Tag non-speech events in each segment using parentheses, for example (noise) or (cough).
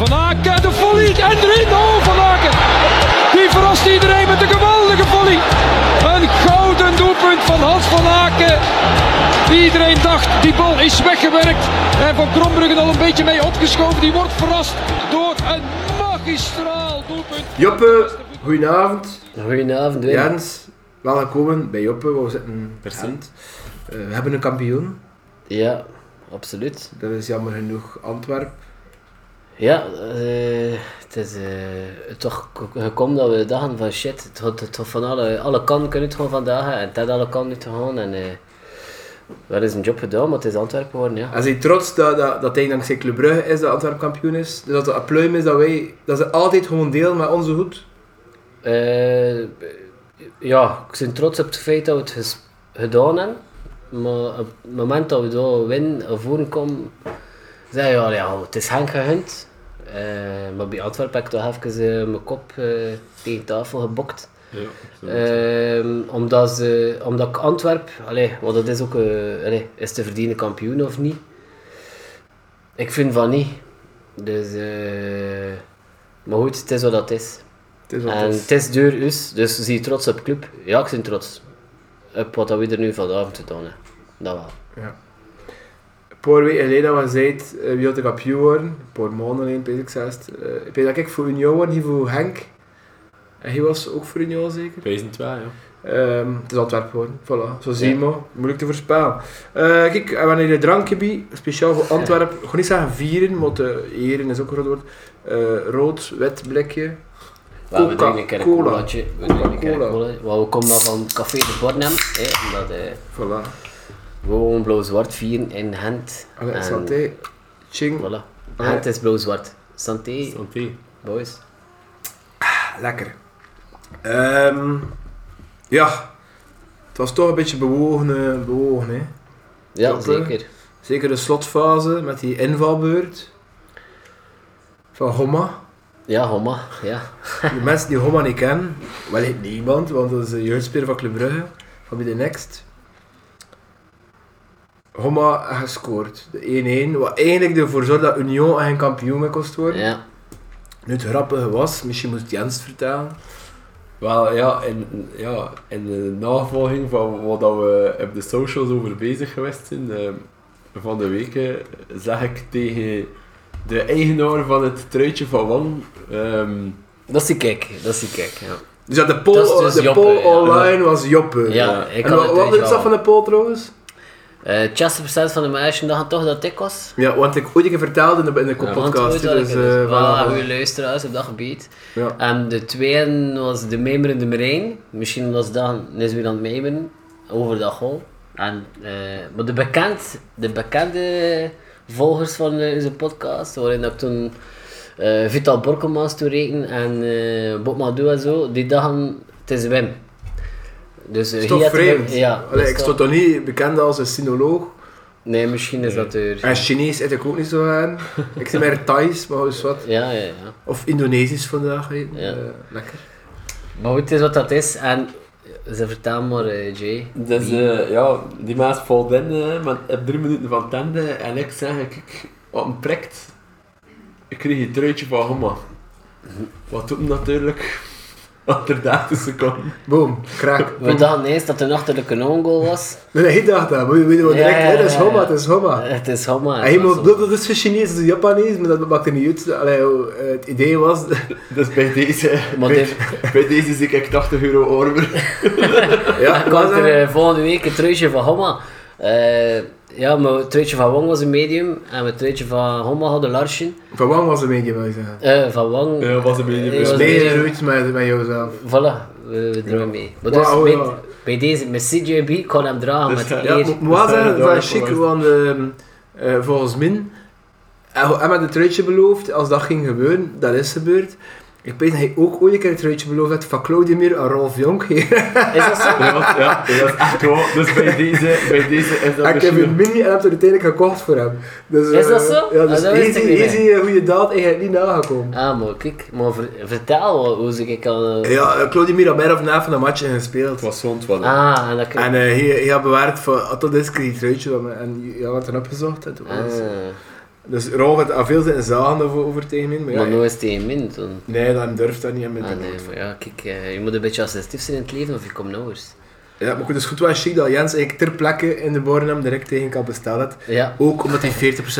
Van Aken, de volley en erin. Oh, Van Aken. Die verrast iedereen met een geweldige volley. Een gouden doelpunt van Hans van Aken. Iedereen dacht, die bal is weggewerkt. En Van Krombruggen al een beetje mee opgeschoven. Die wordt verrast door een magistraal doelpunt. Joppe, goedenavond. Goedenavond, Wim. Jens, welkom bij Joppe. We zitten percent. Uh, we hebben een kampioen. Ja, absoluut. Dat is jammer genoeg Antwerp. Ja, uh, het is uh, toch gekomen dat we dachten van shit, het het van alle, alle kanten kunnen gewoon vandaag en het had alle kanten te gaan en uh, dat is een job gedaan, maar het is Antwerpen geworden, ja. En zijn trots dat, dat, dat hij dankzij Club Brugge is, dat Antwerp kampioen is? Dus dat het pluim is dat wij, dat ze altijd gewoon deel met onze goed? ja, ik ben trots op het feit dat we het ges, gedaan hebben. Maar op het moment dat we daar winnen of voren komen, zei je ja, ja, het is Henk gegund. Uh, maar bij Antwerpen heb ik toch even uh, mijn kop uh, tegen tafel gebokt. Ja, omdat, ze, omdat ik Antwerp, allee, want dat is ook, allee, is te verdienen kampioen of niet? Ik vind van niet. Dus, maar goed, het is wat dat is. Het is wat en het is deur is, dus zie je trots op de club? Ja, ik ben trots op wat we er nu vanavond gedaan hebben. Dat wel. Ja. Een paar weken geleden was het uh, wie had de kampioen worden, een paar maanden weet ik zelfs. Uh, ik weet dat ik voor Union was, niet voor Henk. En hij was ook voor Union zeker? 2002, ja. Um, het is Antwerpen geworden, voilà. Zo zie je maar, moeilijk te voorspellen. Uh, kijk, we hebben hier een drankje speciaal voor Antwerpen. Ik ga niet zeggen vieren, maar de eren is ook een groot woord. rood, wit blikje. Well, we drinken een keer een colaatje. We drinken een keer een cola. Well, we komen dan van Café de Bornem. Eh, omdat, eh, voilà. Gewoon blauw-zwart vieren in Gent. Allee, en, santé. Ching. Voilà. Gent is blauw-zwart. Santé. Santé. Boys. Ah, lekker. Um, ja. Het was toch een beetje bewogen, bewogen hè. Ja, zeker. Zeker de slotfase met die invalbeurt. Van Homma. Ja, Homma, ja. (laughs) De mensen die Homma niet kennen, wel heet niemand, want dat is een jeugdspeler van Club Brugge, van bij de Next. Homma gescoord, de 1-1, wat eigenlijk ervoor zorgde dat Union geen kampioen mee kost worden. Ja. Nu het grappige was, misschien moest Jens vertellen. Wel ja, in, ja, in de navolging van wat we op de socials over bezig geweest zijn, uh, van de weken, zag ik tegen de eigenaar van het truitje van Wang. Um, dat is die kijk, dat is die kijk, ja. Dus ja, de poll, dus de Joppe, poll ja. online was Joppe. Ja, ik en wat, het wat is dat van de poll trouwens? Uh, 60% van de meisjes dachten toch dat ik was. Ja, want ik ooit een keer verteld in de, in de Ja, podcast. want dus, dus, uh, voilà. goede luisteraars op dat gebied. Ja. En de tweede was de mijmerende Marijn. Misschien was dat is weer aan het mijmeren over dat goal. En, uh, maar de, bekend, de bekende volgers van onze podcast, waarin ik toen Vital Borkelmans toereken en uh, Bob Madou en zo, die dachten het is Wim. Dus, is toch vreemd? Ja, Allee, ik stond toch niet bekend als een sinoloog. Nee, misschien is dat er. En Chinees eet ik ook niet zo aan. ik zeg maar Thais, maar dus wat. Ja, ja, ja. Of Indonesisch vandaag. Ja. Uh, lekker. Maar goed, het is wat dat is. En ze vertellen maar, uh, Jay. Dus uh, ja, die maat valt in, uh, maar op drie minuten van tende en ik zeg, kijk, wat een prikt. Ik kreeg een truitje van Homma. Wat doet natuurlijk? Achter 30 seconden. Boom, kraak. We dachten eerst dat het een achterlijke non-goal was. Nee, nee, ik dacht dat. Je weten direct, Ja, ja, hè, dat is ja. het is Homma. Het is Homma. En je moet, dat is voor Chinees, dat is Japanees, maar dat maakt er niet uit. Allee, uh, het idee was... (laughs) Dus bij deze, Maar bij, dit- (laughs) bij deze zie ik 80 euro orber. ja, (laughs) Dan komt er uh, volgende week een truitje van Homma. Uh, ja, mijn truitje van Wang was een medium en mijn truitje van Homma had een larsje. Van Wang was een beetje, wil je zeggen. Uh, van Wang... Ja, was een medium. was medium. roeit met, met jouzelf. Voilà, we, we doen mee. Maar dus bij, ja. bij deze, met CJB, kon hem dragen Dus met ja, eer. Zijn zeggen, dat is chic, voor want uh, uh, volgens Min, hij hij had een truitje beloofd, als dat ging gebeuren, dat is gebeurd. Ik weet dat hij ook ooit een keer een truitje beloofd had van Claudemir en Rolf Jonk. Is dat zo? (laughs) Ja, ja, dat is echt waar. Dus bij deze, bij deze is dat En ik heb een mini en heb er uiteindelijk gekocht voor hem. Dus, Is dat eh, zo? Ja, dus Ah, easy, goede daad eigenlijk niet nagekomen. Ah, maar kijk, maar ver- vertel wel hoe ik al... Ja, uh, Claudemir had mij of na van een match gespeeld. Het was zond van Ah, en dat kan... En uh, hij, hij had bewaard van, ah, tot is van me. En ja, wat dan opgezocht. En toen was, Ah. Dus Rolf had al veel zijn zagen over, over tegen mij. Maar ja, Maar nooit tegen min toen. nee, dan durft dat niet. En met Ah, nee, maar ja, kijk, eh, je moet een beetje assertief zijn in het leven of je komt nauwers. Ja, maar goed, het is goed wel chic dat Jens eigenlijk ter plekke in de Bornham direct tegen kan bestellen. Ja. Ook omdat hij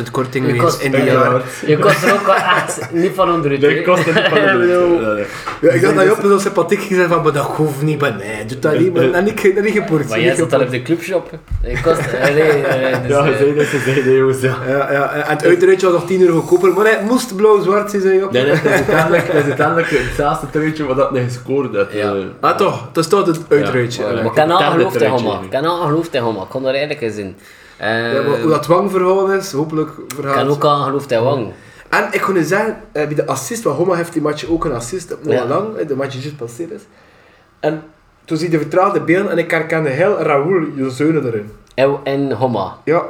40% korting Je heeft kost- in die Ja, jaar. Je kost er ook wel echt niet van onder het. Dat hè. kost niet van (laughs) Ik nee. Ja, ik dacht dat je op zo sympathiek gezegd van, maar dat hoeft niet, maar nee, doe dat niet, maar dat niet, dat niet gepoord. Maar jij zat al op de clubshop. Je kost... (laughs) eh, nee, eh, dus, Ja, eh, ze zeiden ze zeiden jongens, ja. Ja, ja, en het uitruitje was nog 10 euro goedkoper, maar nee, het moest blauw-zwart zijn, zei je op. Nee, nee, het is uiteindelijk, het is hetzelfde truitje wat dat niet gescoord heeft. Ja. eh. Ah toch, dat is toch het uitruitje. Maar- Maar ik kan aangeloofd Derde tegen truitje, Homa. Ik kon er eigenlijk eens in. Eh, Ja, maar hoe dat wangverhaal is, hopelijk ik verhaal. kan ook aangeloofd tegen Wang. En ik kon nu zeggen, eh, bij de assist, want Homa heeft die match ook een assist, op Ja. lang, eh, de match die juist passeerd is. En toen zie je de vertraagde beelden en ik herkende heel Raoul Jozeunen erin. En, en Homa. Ja,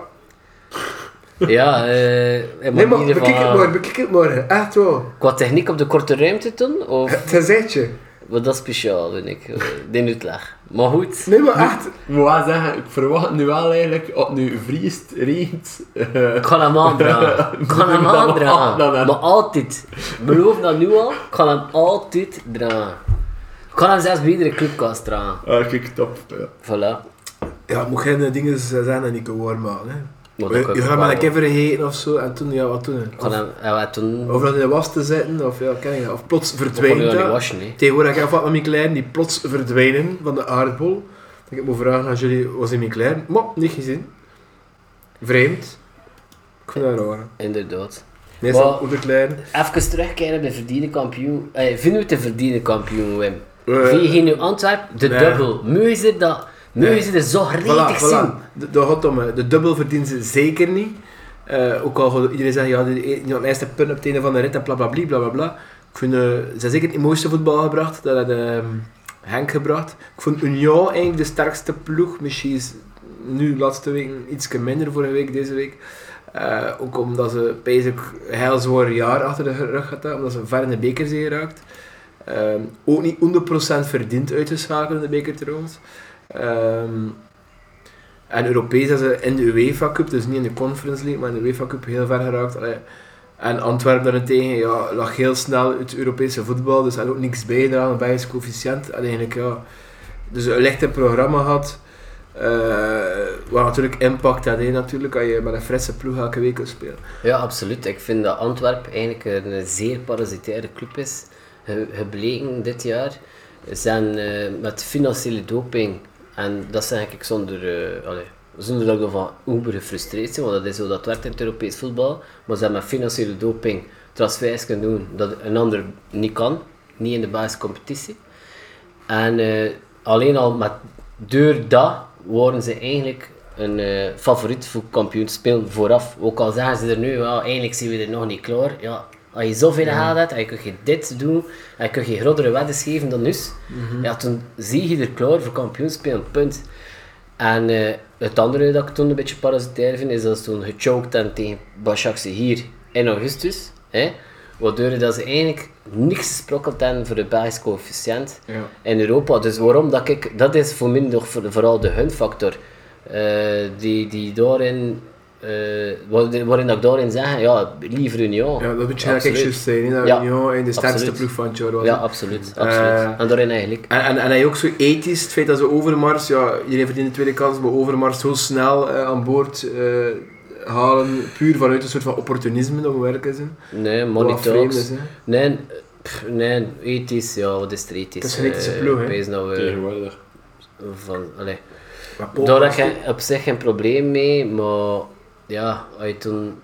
Ja, eh... in nee maar manier bekijk het morgen, bekijk het morgen, echt wel. Qua techniek op de korte ruimte toen? Of Het gezichtje. Wat dat is speciaal, vind ik. eh, Die uitleg. Maar goed. Nee maar echt, Ik moet wel zeggen, ik verwacht nu wel eigenlijk, als het nu vriest, regent, eh, Ik ga hem aandragen. (laughs) Ik ga hem aandragen. Maar altijd. Beloof dat nu al. Ik ga hem altijd dragen. Ik ga hem zelfs bij iedere clubkast dragen. ah, kijk, top. Ja. Voilà. ja, moet geen dingen zijn dat niet kan warm maken. Hè. Maar Je, gaat maar een keer vergeten of zo, en toen, ja, wat toen? Ja, wat toen... Of dat in de was te zitten, of ja, ken je dat? Of plots verdwijnt die dat. waschen, hè. Tegenwoordig heb ik wat met mijn klein die plots verdwijnen van de aardbol. Ik heb me vragen aan jullie, was in mijn klein? Maar, niet gezien. Vreemd. Ik vind dat raar. Inderdaad. Meestal Maar- de klein. Even terugkeren op de verdiende kampioen. Eh, vinden we het de verdiende kampioen, Wim? Eh, Vind je hier nu Antwerpen? De nee. dubbel. Ze dat... Nee. ze er zo Voilà, gretig zien? voilà. Gaat om, hè. de dubbel verdienen ze zeker niet. Eh, ook al iedereen zegt, ja, die had meeste punt op het einde van de rit en blablabla. Bla, bla, bla. Ik vind, eh, ze hebben zeker het mooiste voetbal gebracht. Dat had ehm, Henk gebracht. Ik vond Union eigenlijk de sterkste ploeg. Misschien is nu laatste week iets minder vorige week, deze week. Eh, ook omdat ze een heel zwaar jaar achter de rug hadden, omdat ze ver in de beker zijn geraakt. Ehm, ook niet 100% verdiend uitgeschakeld in de beker trouwens. Ehm, en Europees zijn ze in de UEFA Cup, dus niet in de Conference League, maar in de UEFA Cup heel ver geraakt. En Antwerpen daarentegen ja, lag heel snel het Europese voetbal, dus had ook niks bijgedragen, een Belgisch coëfficiënt. En eigenlijk, ja, dus een lichte programma had. eh wat natuurlijk impact had, natuurlijk, als je met een frisse ploeg elke week kunt spelen. Ja, absoluut. Ik vind dat Antwerpen eigenlijk een zeer parasitaire club is. Ge- Gebleken dit jaar. Ze zijn eh, met financiële doping, en dat zeg ik zonder, eh, allee, zonder dat ik ervan uber gefrustreerd want dat is hoe dat werkt in het Europees voetbal. Maar ze hebben met financiële doping transfers kunnen doen dat een ander niet kan, niet in de basiscompetitie. En eh, alleen al met, door dat worden ze eigenlijk een eh, favoriet voor kampioen te spelen vooraf. Ook al zeggen ze er nu, ja, eigenlijk zijn we er nog niet klaar. Ja, als je zoveel geld hebt en je kunt je dit doen en je kunt je grotere wedden geven dan nu, ja, dan zie je er klaar voor kampioen spelen, punt. En eh, het andere dat ik toen een beetje parasitair vind, is dat ze toen gechoked en tegen Başakşehir hier in augustus. Hè, waardoor dat ze eigenlijk niks gesprokkeld hebben voor de Belgische coëfficiënt Ja. in Europa. Dus waarom dat ik, dat is voor mij nog voor- vooral de hunfactor. eh die, die daarin, eh, waarin dat ik daarin zeg, ja, liever Union. Ja, dat moet je Absoluut. eigenlijk juist zijn, dat Ja, Union in de sterkste absoluut. ploeg van het jaar was. Ja, hè. absoluut. Eh, absoluut. en daarin eigenlijk. En, en, en hij ook zo ethisch, het feit dat ze Overmars, ja, iedereen verdient de tweede kans, maar Overmars zo snel eh, aan boord eh, halen, puur vanuit een soort van opportunisme, dat we werken zijn. Nee, Wat money talks. is. Nee, pff, nee, ethisch, ja, wat is er ethisch? Het is een ethische ploeg, hè. nou, Tegenwoordig. van, allee. Daar heb je op zich geen probleem mee, maar ja, toen...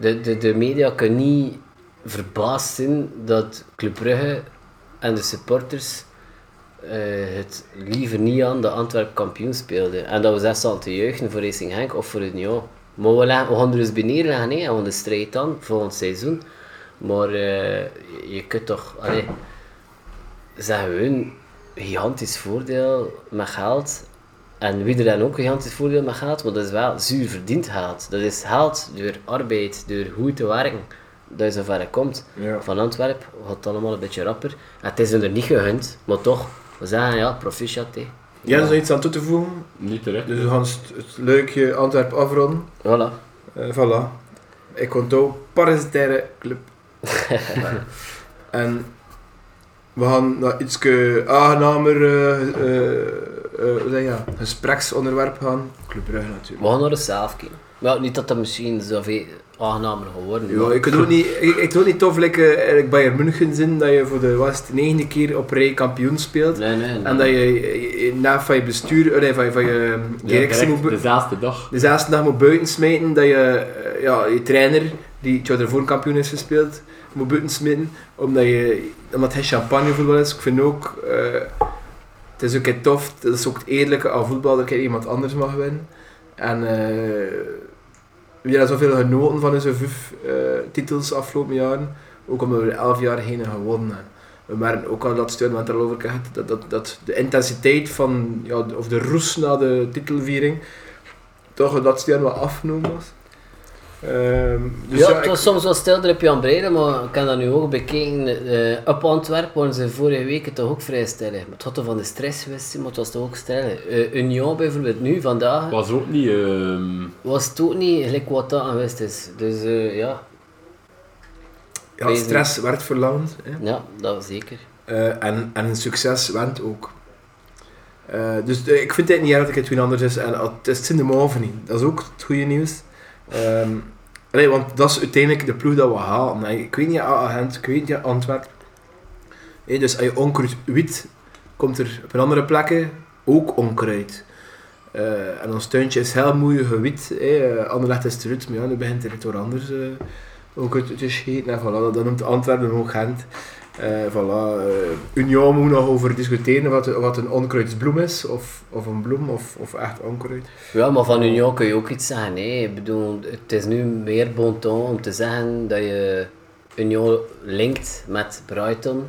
De, de, de media kunnen niet verbaasd zijn dat Club Brugge en de supporters eh, het liever niet aan de Antwerp kampioen speelden. En dat we zelfs al te juichen voor Racing Henk of voor Union. Maar we, leggen- we gaan er dus bij neerleggen, hè, en we de strijd aan volgend seizoen. Maar eh, je, kunt toch... Allee, ze hebben hun gigantisch voordeel met geld. En wie er dan ook een gigantisch voordeel met geld, maar dat is wel zuur verdiend geld. Dat is geld door arbeid, door goed te werken, dat je zover komt. Ja. Van Antwerpen gaat het allemaal een beetje rapper. En het is hun er niet gegund, maar toch, we zeggen ja, proficiat. hè. Jens, nog iets aan toe te voegen? Niet terecht. Dus we gaan het, het leukje Antwerpen afronden. Voilà. Eh voilà. Ik onthoud parasitaire club. (laughs) en we gaan naar iets aangenamer uh, uh, uh, hoe zeg je, dat? gespreksonderwerp gaan. Club Brugge natuurlijk. We gaan naar de zelf kijken. Ja, niet dat dat misschien zoveel aangenamer geworden is. Ja, ik vind het ook niet, ik, niet tof like, uh, Bayern München zin dat je voor de was het negende keer op rij kampioen speelt. Nee, nee, nee. En dat je na van je bestuur, nee, van, je, van je directie Ja, moet... de zesde dag. de zesde dag moet buiten smijten, dat je eh, ja, je trainer, die het jaar ervoor een kampioen is gespeeld, moet buiten smijten, omdat, je, omdat hij champagnevoetbal is. Ik vind ook, eh, het is ook tof, dat is ook het eerlijke aan voetbal dat je iemand anders mag winnen. En eh we hebben zoveel genoten van onze vijf eh, titels afgelopen jaren, ook omdat we er elf jaar heen gewonnen hebben. We merken ook al dat steun het erover gaat, dat, dat, dat de intensiteit van, ja, of de roes na de titelviering, toch dat steun wat afgenomen was. Ehm, dus ja, ja, het ik- was soms wel stil op Jan Breiden, maar ik heb dat nu ook bekeken. eh op Antwerpen waren ze vorige week toch ook vrij stil. Maar het had toch van de stress geweest, maar het was toch ook stil. Eh, Union bijvoorbeeld nu, vandaag, Was ook niet... ehm, was het ook niet gelijk wat dat geweest is. Dus eh, ja, ja, stress werd verlangd. Hè. ja, dat was zeker. Eh, en, en succes went ook. Eh, dus ik vind het niet erg dat het weer anders is. En het is in de move niet. Dat is ook het goede nieuws. Ehm, allee, want dat is uiteindelijk de ploeg dat we halen. En Ik weet niet, Agent, ik weet niet, Antwerpen. Dus als je onkruid wit, komt er op een andere plekken ook onkruid. Eh, en ons tuintje is heel mooi gewit. Hey. Uh, Anderlecht is eruit, maar ja, nu begint er door anders eh onkruid te. En voilà, dat noemt Antwerpen ook Gent. Eh voilà, eh, Union moet nog over discussiëren wat, wat een onkruidsbloem is, of, of een bloem, of, of echt onkruid. Ja, maar van Union kun je ook iets zeggen. hè. Ik bedoel, het is nu meer bon ton om te zeggen dat je Union linkt met Brighton.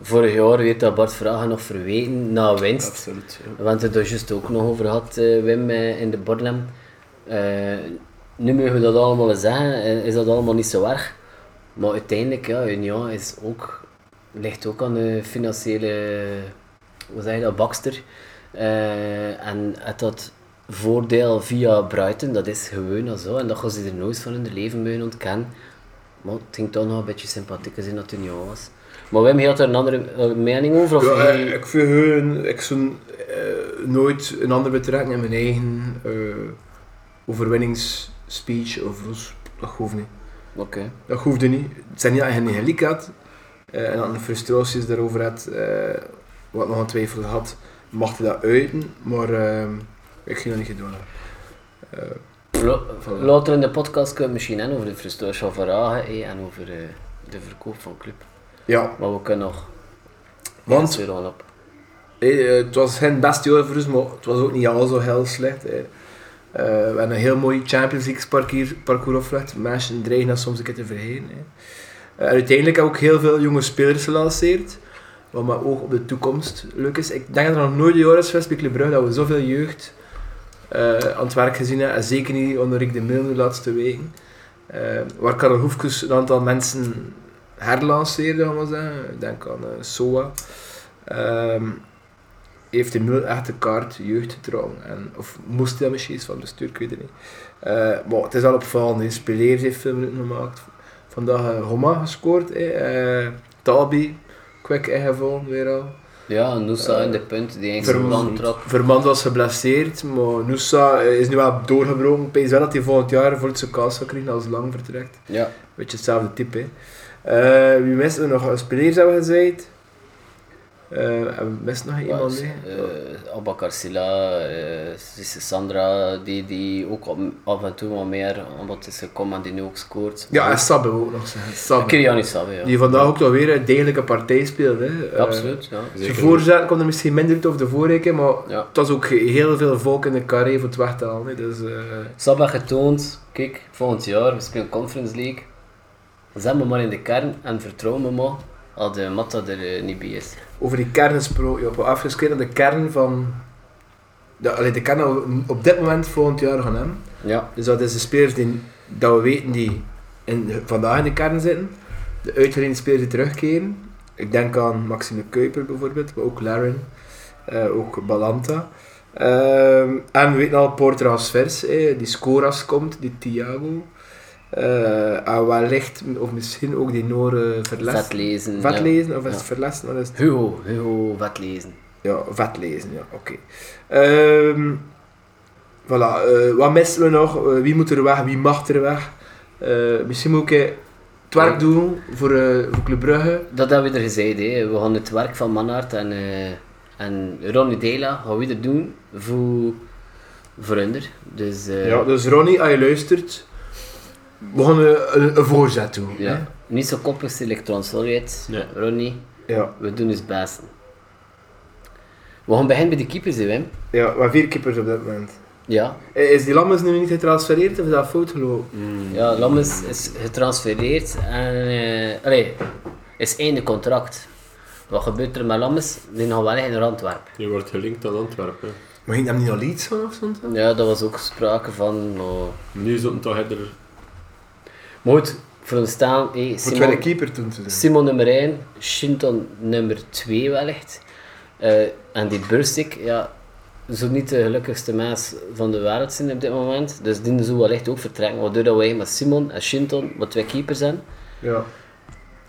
Vorig jaar weet dat Bart Vragen nog verweten na winst. absoluut. Ja. We hebben het er juist ook nog over gehad, eh, Wim, in de Borlem. Nu mogen we dat allemaal zeggen, is dat allemaal niet zo erg. Maar uiteindelijk, ja, Union is ook, ligt ook aan de financiële, hoe zeg je dat, bakster. Eh, en het dat voordeel via Brighton, dat is gewoon zo. En dat gaan ze er nooit van in hun leven mee ontkennen. Maar het ging toch nog een beetje sympathieker zijn dat het Union was. Maar Wim, had er een andere eh, mening over? Of Ja, je- eh, ik vind gewoon, ik zou nooit een ander betrekken in mijn eigen eh overwinningsspeech of. Dat hoeft niet. Oké. Dat hoefde niet. Het zijn niet dat je niet had en dan frustraties daarover had, eh, wat nog een twijfel had, mag dat uiten, maar eh, ik ging dat niet gedaan. hebben. Eh, Voilà. Later in de podcast kunnen we misschien hebben over de frustratie van Vragen eh, en over eh, de verkoop van club. ja, Maar we kunnen nog want weer op. eh, het was geen beste jaar voor ons, maar het was ook niet al zo heel slecht. eh. Eh, we hebben een heel mooi Champions League parcours, parcours afgelegd. Mensen dreigen dat soms een keer te vergeten. Eh, uiteindelijk heb ik ook heel veel jonge spelers gelanceerd. Wat maar ook op de toekomst leuk is. Ik denk dat er nog nooit een jaar is geweest bij Club Brugge dat we zoveel jeugd eh, aan het werk gezien hebben. En zeker niet onder Rick de Mil de laatste weken. Eh, waar Karel Hoefkes een aantal mensen herlanceerde, gaan we zeggen. Ik denk aan Soa. Ehm, heeft de Mil echt de kaart jeugd getrokken. En, of moest hij misschien eens van de stuur, ik weet het niet. Maar het is al opvallend. Speleers heeft veel minuten gemaakt. Vandaag eh, Homa gescoord. hè. Eh, Talbi, kwik ingevallen weer al. Ja, Noosa in de punt die eigenlijk Vermand. trok. Vermand was geblesseerd, maar Nusa eh, is nu wel doorgebroken. Ik wel dat hij volgend jaar voor het zijn kans zal krijgen als lang vertrekt. Ja. Beetje hetzelfde type. Hè. Eh, wie missen we nog? Spelers hebben gezegd. Eh, en we missen nog iemand. hè. Uh, Abakar Silla, eh, Sandra, die, die ook af en toe wat meer bod is gekomen en die nu ook scoort. Ja, en Sabbe ook nog zeggen. Sabbe. Kiriani Sabbe, ja. Die vandaag ook toch weer een degelijke partij speelde. Hè. Eh, Absoluut, ja. Zijn voorzet komt er misschien minder uit over de vorige, maar ja. het was ook heel veel volk in de carré voor het weg te halen. Dus, eh, Sabbe getoond, kijk, volgend jaar, we spelen Conference League. Zet me maar in de kern en vertrouw me maar als de Matta er eh, niet bij is. over die kern gesproken, op afgesloten de kern van. De, allee, de kern op dit moment volgend jaar gaan hebben. Ja. Dus dat is de spelers die, dat we weten die in, vandaag in de kern zitten. De uitgeleende spelers die terugkeren. Ik denk aan Maxime Kuiper bijvoorbeeld, maar ook Laren, eh, ook Balanta. Ehm, en we weten al Porter als vers, eh, die Scoras komt, die Thiago. Eh, en wellicht, of misschien ook die Noren verlessen. Vetlezen. Vet ja. lezen of is het verlessen? Wat is het? Hugo, Hugo Vetlezen. Ja, vet lezen, ja, oké. Ehm, voilà, eh, wat missen we nog? Eh, wie moet er weg? Wie mag er weg? Misschien moet ik het werk doen voor, eh, voor Club Brugge. Dat hebben we er gezegd, hè. we gaan het werk van Manhart en, eh en Ronnie Dela gaan we er doen voor, voor. Dus, eh, Ja, dus Ronnie, als je luistert, we gaan een, voorzet doen. ja. hè? niet zo koppig selectron, sorry het, Nee. Ronnie, Ja, we doen het best. We gaan beginnen bij de keepers, hè, Wim. ja, we hebben vier keepers op dit moment. Ja, Eh, Is die Lammers nu niet getransfereerd of is dat fout gelopen? ja Lammes is getransfereerd en eh allee, is einde contract. Wat gebeurt er met Lammes? Die gaan wel naar Antwerpen. Je wordt gelinkt aan Antwerpen. Maar ging hem niet al iets van of zo? Ja, daar was ook sprake van. Maar, Nu is het toch er. Maar goed, voor ons staan, hey, Voor Simon, keeper toen te. Simon nummer 1, Shinton nummer 2 wellicht. Eh, en die Burstik, ja, zo niet de gelukkigste mens van de wereld zijn op dit moment. Dus die zou wellicht ook vertrekken, waardoor dat wij met Simon en Shinton wat twee keepers zijn. Ja.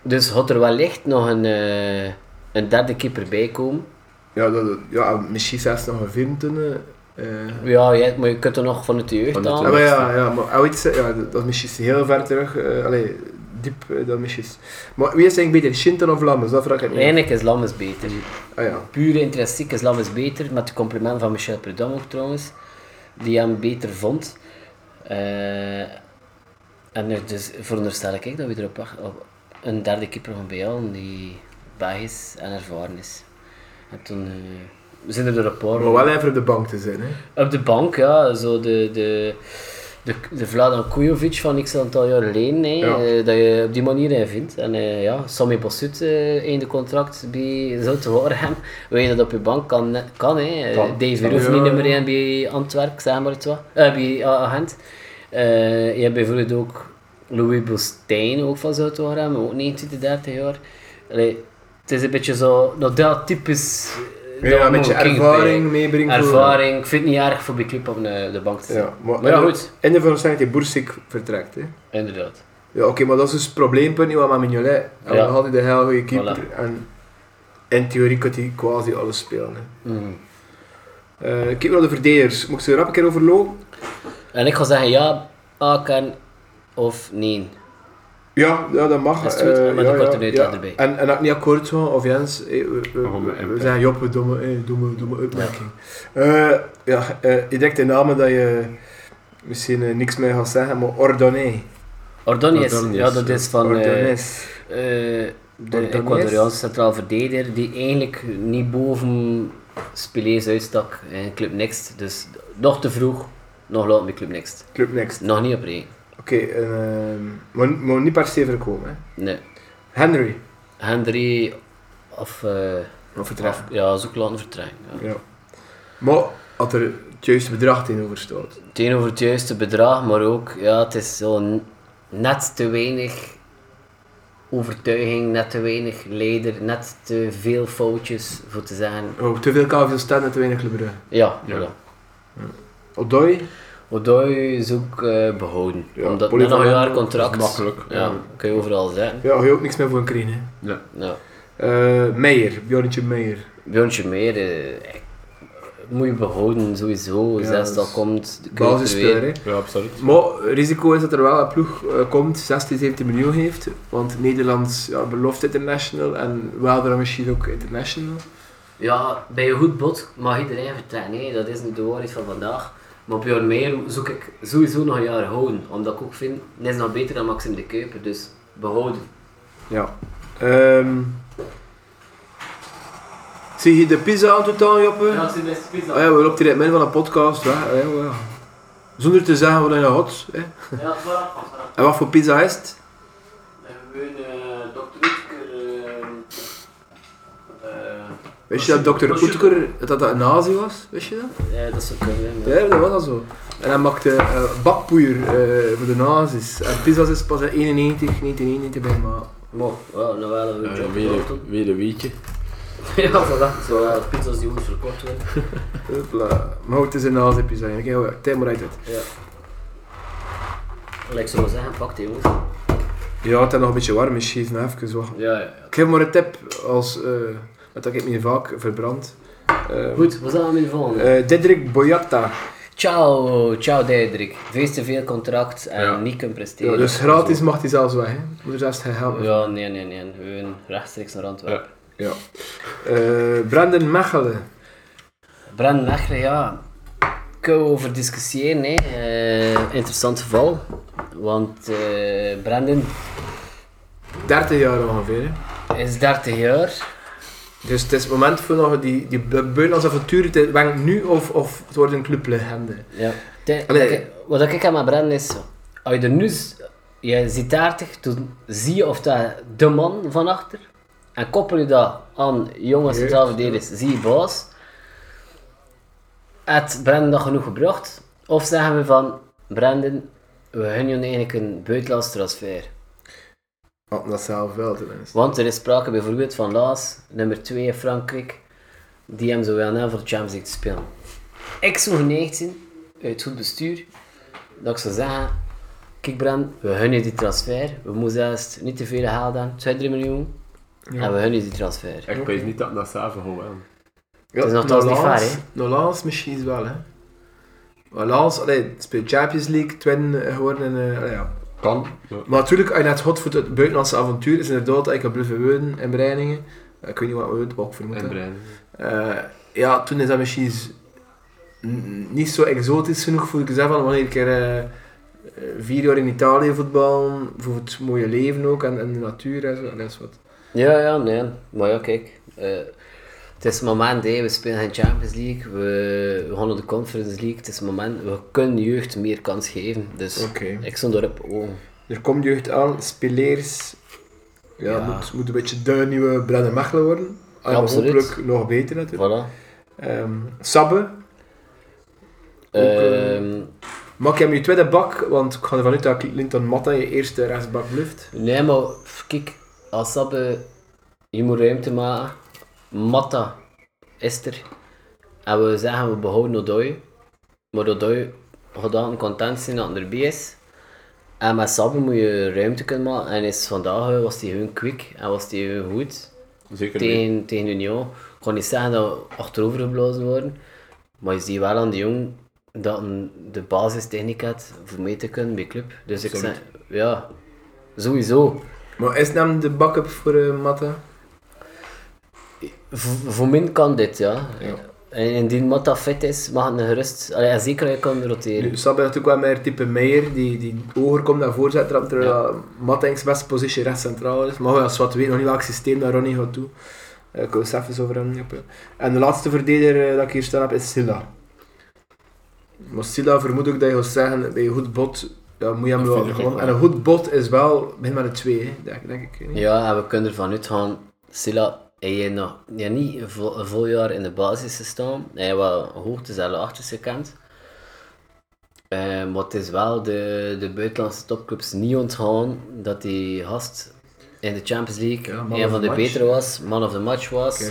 Dus had er wellicht nog een, eh, een derde keeper bij komen. Ja, dat, ja, misschien zelfs nog een vierde. Eh Ja, ja, maar je kunt er nog vanuit de jeugd Ja, aan. maar ja, ja, maar ooit, ja, dat is misschien heel ver terug. allee, diep, eh, dat misschien. Maar wie is eigenlijk beter, Shinton of Lammers? Dat vraag ik me. Eigenlijk is Lammes beter. Ah ja. Pure intrinsiek is Lammes beter, met de compliment van Michel Prudhomme ook trouwens, die hem beter vond. En er dus veronderstel ik dat we erop wacht- op een derde keeper gaan bijhalen die Belgisch en ervaren is. En toen zijn er door een paar. Maar wel even op de bank te zijn. Hè. Op de bank, ja, zo de, de, de, de Vladan Kujovic van x aantal jaar geleden, hè, Ja. eh, dat je op die manier in vindt. En eh, ja, Sammy Bossut, eh einde contract bij Zoutwaregem, waar je dat op je bank kan, kan hè. Kan. Dave niet nummer 1 bij Antwerp, zeg maar het wat, eh, bij Agent. Je hebt bijvoorbeeld ook Louis Bostijn, ook van Zoutwaregem, ook 29, 30 jaar. Allee, het is een beetje zo, nou dat typisch... Ja, een beetje ervaring meebrengen. voor- Ervaring, ik vind het niet erg voor bij club op de, de bank te. Ja, maar, Maar ja, goed. En de veronderstelling dat Boersik vertrekt. Hè. Inderdaad. Ja, oké, maar dat is dus het probleempunt niet wat met Mignolet. En Ja. had hij de heel goede keeper. Voilà. En in theorie kan hij quasi alles spelen. Hè. Mm. Eh, kijk naar de verdedigers. Mocht ze er rap een keer overlopen? En ik ga zeggen ja, Aken of nee. Ja, ja, dat mag. Dat is goed, Eh, met ja, ja. erbij. En, en als ik niet akkoord ga, of Jens, eh, we, we, Waarom we, met we zeggen Joppe, domme, eh, domme, domme opmerking. Eh, ja, eh, je denkt de namen dat je misschien eh, niks meer gaat zeggen, maar Ordonné. Ordonez, Ordonez, ja dat is van eh, Ordonez. eh, de. Ecuadoriaanse centraal verdediger die eigenlijk niet boven Spilees uitstak in Club Next. Dus nog te vroeg, nog laat bij Club Next. Club Next. Nog niet op rij. Oké, en, ehm, maar, maar niet per se verkomen. Hè. Nee. Henry. Henry of, Of vertrekken. of ja, zoek laten vertrekken. Ja. Ja. Maar had er het juiste bedrag tegenover staat. tegenover het juiste bedrag, maar ook, ja, het is zo net te weinig overtuiging, net te weinig leider, net te veel foutjes voor te zeggen. Oh, te veel KVL staan en te weinig Club. Ja, Ja. voilà. Odoi. Odoi is ook eh, behouden, Ja, omdat nog een jaar contract. dat is makkelijk, Ja, ja. kan je overal zeggen. Ja, ga je ook niks meer voor een kring. Hè. Ja. Ja. Eh, Meijer, Bjorntje Meijer. Björntje Meer, eh, moet je behouden sowieso, Ja, zes dat dat is komt, kun Basisspeler. Ja, absoluut. Maar risico is dat er wel een ploeg komt, 16, 17 miljoen heeft. Want Nederlands ja, belooft international en wel misschien ook international. Ja, bij een goed bod mag iedereen vertrekken. Nee, dat is niet de waarheid van vandaag. Maar op jouw meer zoek ik sowieso nog een jaar houden. Omdat ik ook vind, hij is nog beter dan Maxim de Keuper. Dus behouden. Ja. Ehm zie je de pizza aan totaal, Joppe? Ja, dat is best pizza. Ah ja, we lopen hier in het midden van een podcast. Weg. Ah, ja, ja. Zonder te zeggen wat je nou had. Hè. Ja, voilà. En wat voor pizza is het? Wist je dat Dr. Oetker dat dat een nazi was? Wist je dat? ja, dat zou kunnen. Ja, dat was al zo. En hij maakte eh, bakpoeier eh, voor de nazi's. En pizza's is pas in 91, 1991 bij maar. Ja, nou wel een Uh, job weer, weer een weekje. (laughs) Ja, voilà. Zo, ja, pizza's die goed verkocht worden. (laughs) Maar goed, het is een nazi pizza. eigenlijk. Ja, tijd maar uit het. Ja. gelijk zo zeggen, pak die jongens. Ja, het is nog een beetje warm, misschien nog even wachten. Ja, ja, ja. Ik geef maar een tip als, eh wat ik me vaak verbrand. Eh, Goed, we zijn aan mijn volgende. eh Diederik Boyata. Ciao, ciao Diederik. Veel te veel contract en Ja. niet kunnen presteren. Ja, dus gratis mag hij zelfs weg, hè. Moet er zelfs geen geld. Ja, nee, nee, nee. We gaan rechtstreeks naar Antwerpen. Ja. Eh Brandon Mechelen. Brendan Mechelen, ja. Kunnen we over discussiëren, hè. Eh, interessant geval. Want eh Brandon 30 jaar ongeveer, hè. is 30 jaar. Dus het is het moment voor nog die, die bu- buitenlandse avonturen te nu of, of het wordt een clublegende. Ja. Kijk, wat ik heb met Brendan is, als je er nu, je ziet 30, toen zie je of dat de man van achter. En koppel je dat aan jonge centraal verdedigers, zie je baas. Heeft Brendan dat genoeg gebracht? Of zeggen we van, Brendan, we gunnen je eigenlijk een buitenlands transfer. Dat zelf wel tenminste. Want er is sprake bijvoorbeeld van Laas, nummer 2 in Frankrijk, die hem zo wel naar voor de Champions League te spelen. Ik zou geneigd zijn, uit goed bestuur, dat ik zou zeggen, kijk Bran, we gunnen die transfer, we moeten eerst niet te veel geld aan, 2, 3 miljoen, en we gunnen die transfer. Ik weet niet dat dat zelf gewoon Ja, Het is nogthans niet waar, hè. Nolans misschien wel, hè. Maar Lans, allee, speelt Champions League, twin geworden. En, eh, allee, ja. Kan. Ja. Maar natuurlijk, als je net God voor het buitenlandse avontuur is inderdaad dat ik heb blijven wonen in Breiningen. Eh, Ik weet niet wat we het ook vermoeden. En brein. Eh, ja, toen is dat misschien niet zo exotisch genoeg voor ik zelf van wanneer ik er eh, vier jaar in Italië voetbal voor het mooie leven ook en, en de natuur en zo. En dat is wat. Ja, ja, nee, maar ja, kijk, eh, het is het moment, hè. we spelen geen Champions League, we, we gaan naar de Conference League, het is het moment, we kunnen jeugd meer kans geven, dus Oké. ik stond erop ogen. Er komt jeugd aan, speleers. Ja, Ja. Moet, moet een beetje de nieuwe Brennan Mechelen worden. En absoluut. hopelijk nog beter natuurlijk. Voilà. Ehm, Sabbe, Ehm, maak je hem je tweede bak, want ik ga ervan uit dat Linton Matta je eerste rechtsbak blijft. nee, maar kijk, als Sabbe, je moet ruimte maken. Matta is er. En we zeggen we behouden Odoi. Maar Odoi gaat dan content zijn dat hij erbij is. En met Sabbe moet je ruimte kunnen maken. En is vandaag eh, was hij gewoon quick en was hij goed. Zeker niet. tegen, tegen Union. Ik kan niet zeggen dat we achterover geblazen worden. Maar je ziet wel aan de jong dat hij de basistechniek had voor mee te kunnen bij club. Dus ik zeg, ja, sowieso. Maar is hem de backup voor eh, Matta? Voor min kan dit, ja. Ja. En indien Matta fit is, mag het een gerust... Allee, en zeker hij kan roteren. Nu, Sabbe is natuurlijk wel meer type Meijer, die, die hoger komt naar voorzet trapt, terwijl Matta in zijn beste positie rechts centraal is. Maar ja, als wat weet nog niet welk systeem dat Ronnie gaat doen. Eh, ik wil eens even over hem hebben. En de laatste verdediger eh, dat ik hier staan heb is Silla. Maar Silla vermoed ik dat je gaat zeggen, bij een goed bot, ja, moet je hem Dat wel gewoon. En een goed bot is wel, begin met een 2, hè, denk, denk ik. niet? Ja, en we kunnen ervan uitgaan, Silla, hij heeft nog ja, niet een vol, een vol jaar in de basis gestaan. Hij heeft wel hoogtes en laagtes gekend. Maar het is wel de, de buitenlandse topclubs niet ontgaan dat die gast in de Champions League Ja, een van de match. betere was, man of the match was.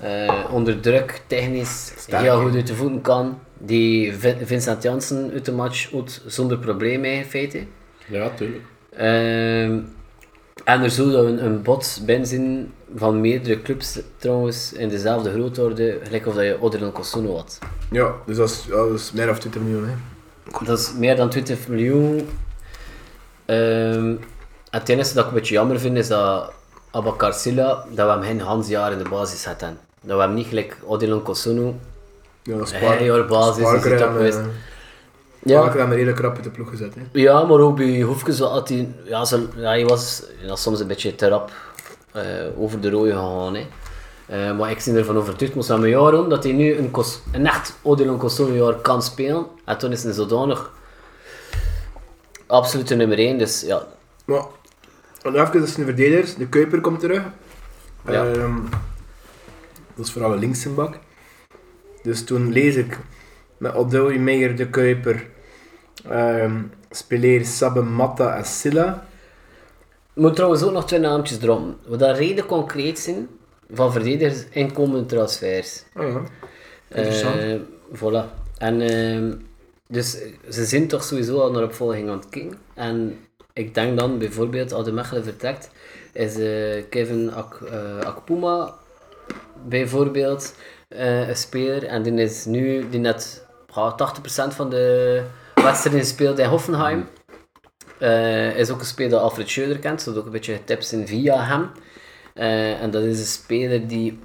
Eh, onder druk, technisch, Sterk, heel goed uit de voeten kan. Die Vin- Vincent Janssen uit de match uit zonder probleem in feite. Ja, tuurlijk. Ehm, en er zou dan een, een bot zijn van meerdere clubs trouwens in dezelfde grootorde, gelijk of dat je Odilon Kosuno had. Ja, dus dat is, ja, dat is meer dan 20 miljoen. Hè. Dat is meer dan 20 miljoen. Ehm, het enige dat ik een beetje jammer vind is dat Abakar Silla, dat we hem geen Hans jaar in de basis hadden. Dat we hem niet gelijk Odilon Kosuno. Ja, Een jaar basis is het ook hem, geweest. eh, Ja, Sparker hem redelijk krap uit de ploeg gezet. Hè. Ja, maar ook bij Hoefkes had hij, ja, zo, ja, hij was ja, soms een beetje te rap eh, over de rode gegaan. Hè. Eh, maar ik ben ervan overtuigd, moest aan jaar om, dat hij nu een, kos, een echt Odilon jaar kan spelen. En toen is hij zodanig absolute nummer 1. Dus ja, Maar, en even, dat zijn verdedigers. De Kuiper komt terug. Ja. Ehm, dat is vooral een linkse bak. Dus toen lees ik met Odoi, Meijer, De Kuiper, ehm Speleer, Sabbe, Matta en Silla. ik moet trouwens ook nog twee naamjes droppen. Wat dat reden concreet zijn van verdedigers inkomende transfers. Oh ja, interessant. Eh, voilà. En ehm, Dus ze zijn toch sowieso al naar opvolging aan het kijken. En ik denk dan bijvoorbeeld, als de Mechelen vertrekt, is eh, Kevin Ak, eh, Akpuma bijvoorbeeld een speler. En die is nu, die net ja, 80% van de wedstrijden speelt in Hoffenheim. Eh, is ook een speler dat Alfred Schreuder kent, zodat ook een beetje tips in via hem. Eh, en dat is een speler die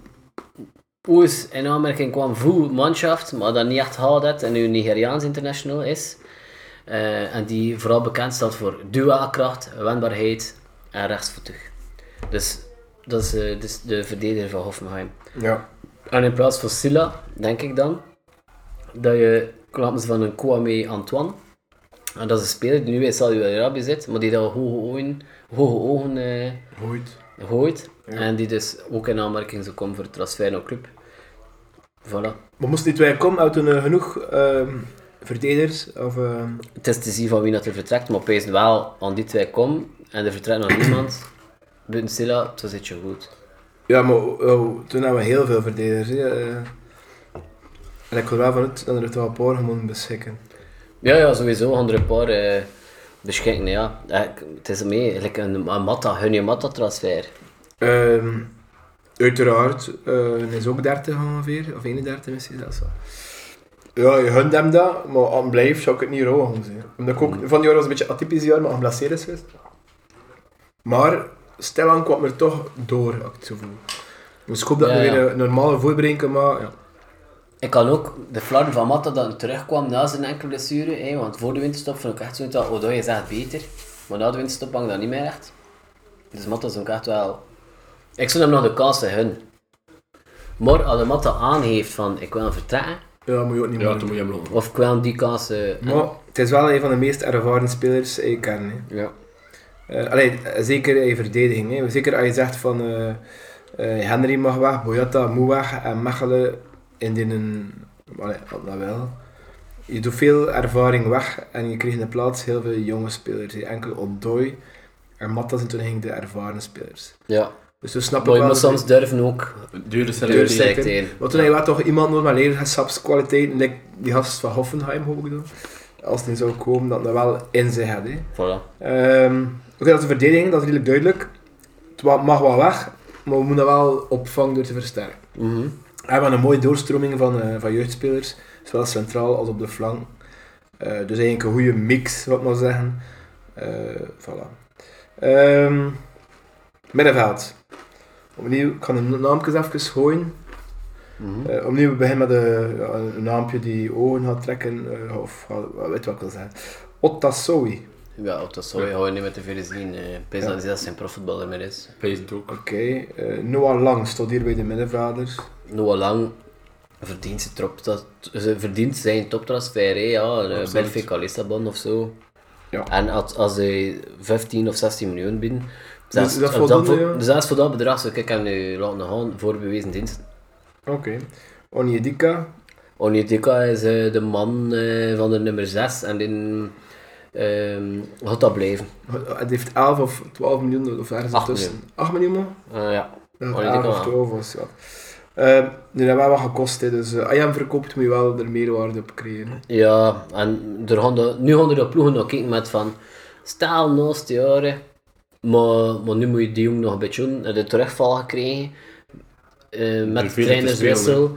ooit in aanmerking kwam voor Mannschaft, maar dat niet echt gehaald heeft en nu Nigeriaans international is. Eh, en die vooral bekend staat voor duelkracht, wendbaarheid en rechtsvoetig. Dus dat is, dus de verdediger van Hoffenheim. Ja. En in plaats van Silla, denk ik dan, dat je klappen van een Kwame Antoine. En dat is een speler die nu in Saudi-Arabië zit, maar die daar hoge ogen, hoge ogen eh, Ooit. gooit. En die dus ook in aanmerking zou komen voor het transfer naar club. Voilà. Maar moesten die twee komen, uit toen genoeg ehm, verdedigers? Of, ehm, Het is te zien van wie dat er vertrekt, maar opeens wel aan die twee komen en er vertrekt nog niemand. Buiten Silla, dan zit je goed. Ja, maar oh, toen hadden we heel veel verdedigers. hè, eh. En ik er wel vanuit dat er wel een paar moeten beschikken. Ja, ja, sowieso. Gaan er een paar eh, beschikken, ja. Eh, Het is mee, like een, een Matta, hun je Matta transfer. Ehm, uiteraard, hij is ook 30 ongeveer, of 31 misschien zelfs wel. Ja, je gunt hem dat, maar hij blijft zou ik het niet rouwen. zeggen. Omdat ik ook, van die jaar was een beetje atypisch jaar, maar geblesseerd is geweest. Maar stilaan kwam er toch door, ik. Dus ik hoop dat Ja, we ja. weer een normale voorbereiding kan maken. Ja. Ik kan ook de flarden van Matta dat hij terugkwam na zijn enkele blessure. Hè, want voor de winterstop vond ik echt zo dat Odoi is echt beter. Maar na de winterstop hang ik dat niet meer echt. Dus Matta is ook echt wel... Ik zou hem nog de kans hun. Maar als de Matta aangeeft van ik wil vertrekken, ja, moet je ook niet Ja, meer toen moet je hem lopen. of ik wil die kans... eh, Maar het is wel een van de meest ervaren spelers die ik ken. Hè. ja. Eh, allee, zeker in je verdediging. Hè. Zeker als je zegt van eh, eh, Henry mag weg, Boyata moet weg en Mechelen in die een... Allee, dat wel. Je doet veel ervaring weg en je kreeg in de plaats heel veel jonge spelers. hè. Enkel Odoi en Matta zijn toen eigenlijk de ervaren spelers. ja. Dus we snappen Maar je wel... moet soms durven ook. Dure Dure selectie. select zeker. in. Want toen heb je wel toch iemand nodig met leiderschapskwaliteiten, like die gast van Hoffenheim, hoop ik dan. Als die zou komen, dat dat wel in zich had. hè. Voilà. Ehm Oké, dat is de verdediging, dat is redelijk duidelijk. Het mag wel weg, maar we moeten dat wel opvangen door te versterken. Mhm. We hebben een mooie doorstroming van, eh, van jeugdspelers, zowel centraal als op de flank. Eh, dus eigenlijk een goede mix, wat ik maar zeggen. Eh voilà. Ehm, middenveld. Opnieuw, ik kan de naamjes even gooien. Mhm. Opnieuw beginnen met een, ja, een naampje die ogen gaat trekken, of weet wat ik wil zeggen. Otasoi. Ja, dat zou je gewoon niet met te veel zien. eh Pees dat geen profvoetballer meer is. Pees ook. Oké, eh, Noah Lang staat hier bij de middenvelders. Noah Lang verdient zijn, top, dat, ze verdient zijn toptransfer, hè, ja. Absoluut. Benfica Lissabon of zo. Ja. En als, als hij 15 of 16 miljoen bieden, zelfs, is dat voor- ja? zelfs voor dat bedrag zou ik hem nu laten gaan voor bewezen dienst. Oké. Onyedika. Onyedika is eh, de man eh, van de nummer 6 en die ehm gaat dat blijven. Het heeft 11 of 12 miljoen of ergens Acht ertussen. 8 miljoen man? Eh, ja. Ja, Onyedika, 11 of ja. 12 was ja. Eh, nu dat wel wat gekost, hè, dus eh, als je hem verkoopt moet je wel er meerwaarde op creëren. Ja, en er gaan de, nu gaan er de ploegen nog kijken met van, stel naast de jaren, maar, maar nu moet je die jongen nog een beetje doen, de terugval gekregen, eh, met te trainerswissel,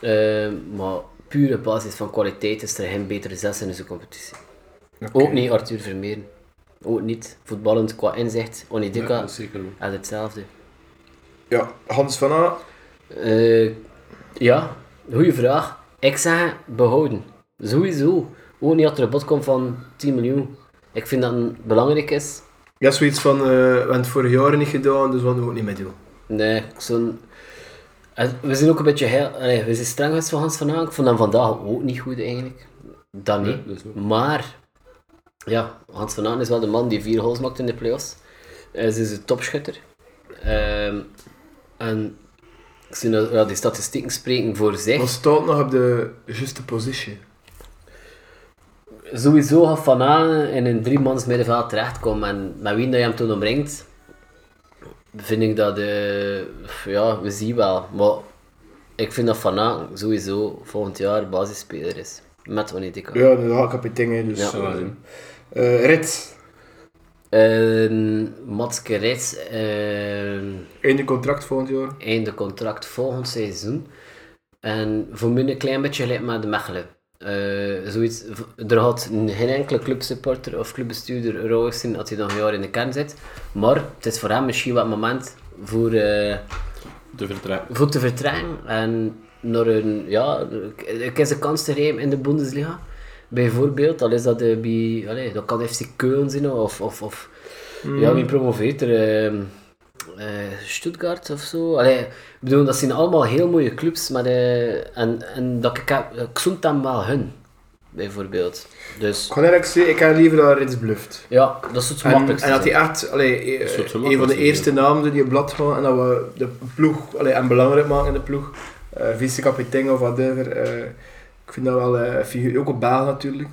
Eh, maar pure basis van kwaliteit is er geen betere zes in deze competitie. Ook niet Arthur Vermeeren, ook niet voetballend qua inzicht, Ja, Onidika zeker ook. en hetzelfde. Ja, Hans van A. Eh, ja, goede vraag. Ik zeg behouden. Sowieso. Ook niet dat er een bod komt van 10 miljoen. Ik vind dat het belangrijk is. Ja, zoiets van, eh, we hebben het vorig jaar niet gedaan, dus we gaan het ook niet meer doen. Nee, zo'n... En We zijn ook een beetje heel... allee, we zijn streng geweest van Hans van Aan. Ik vond hem vandaag ook niet goed eigenlijk. Dat niet. Nee, dat. Maar... Ja, Hans van Aan is wel de man die vier goals maakt in de playoffs. Hij is een topschutter. Ehm, en... Ik zie dat, ja, die statistieken spreken voor zich. Maar staat nog op de juiste positie. sowieso gaat Van Aan in een driemans middenveld terechtkomen. En met wie dat je hem toen omringt, vind ik dat... eh, ja, we zien wel. Maar ik vind dat Van Aan sowieso volgend jaar basisspeler is. Met Onidika. Ja, de kapitein, dus... Ja. Eh, eh, Rit, Uh, Matske Rijts, eh, einde contract volgend jaar. einde contract volgend seizoen. En voor mij een klein beetje gelijk met de Mechelen. Eh, zoiets, er had geen enkele clubsupporter of clubbestuurder rouwig zijn dat hij nog een jaar in de kern zit. Maar het is voor hem misschien wat moment voor, eh, De vertrek. voor te vertrekken. En naar een, ja, ik is een kans te geven in de Bundesliga. Bijvoorbeeld, al is dat, eh, bij, allez, dat kan FC Keulen zijn of, of, of ja, wie promoveert er? ehm, eh, Stuttgart of zo. Allee, ik bedoel, dat zijn allemaal heel mooie clubs, maar eh, en, en dat ik, heb- ik zoek hem wel hun, bijvoorbeeld. Dus Ik eerlijk zeggen, ik heb liever dat Rits bluft. ja, dat is het En, makkelijkste. en dat hij echt, allee, eh, Dat het een van de eerste namen die op blad gaan en dat we de ploeg allee, en belangrijk maken in de ploeg. eh vice-kapitein of whatever. eh ik vind dat wel eh, een figuur, ook op Baal natuurlijk.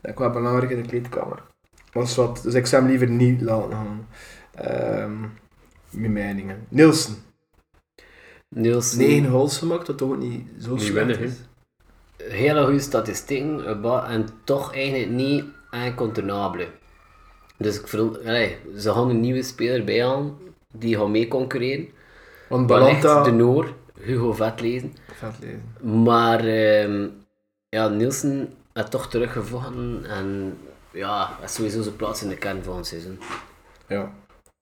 Dat is wel belangrijk in de kleedkamer. Dat wat, dus ik zou hem liever niet laten gaan. Ehm mijn meningen. Nielsen. Niels, 9 goals gemaakt, dat toch ook niet zo slecht is. hele goede statistieken, eh, en toch eigenlijk niet incontournabele. Dus ik allee, ze gaan een nieuwe speler bij aan, die gaat mee concurreren. Want Balanta... de Noor, Hugo Vetlezen. Vet lezen. Maar ehm, ja, Nielsen heeft toch teruggevochten en ja, heeft sowieso zijn plaats in de kern volgend seizoen. Ja.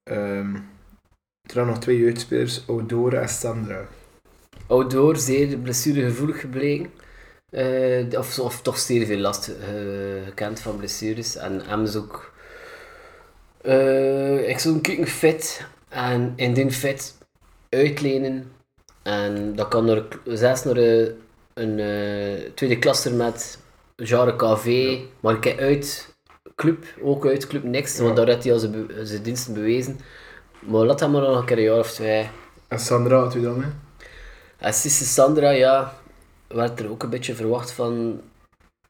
Ehm er zijn nog twee jeugdspelers, Odora en Sandra. Outdoor zeer blessuregevoelig gebleken. Eh, of, of toch zeer veel last eh, gekend van blessures. En hem is ook... eh, ik zou kijken fit. En in die fit uitlenen. En dat kan er zelfs naar een, een eh, tweede klasser met genre KV. Maar ik kijk uit club, ook uit club niks. Want daar heeft hij al zijn, diensten bewezen. Maar laat hem maar nog een keer een jaar of twee. En Sandra had u dan, hè? Assiste Sandra, ja, werd er ook een beetje verwacht van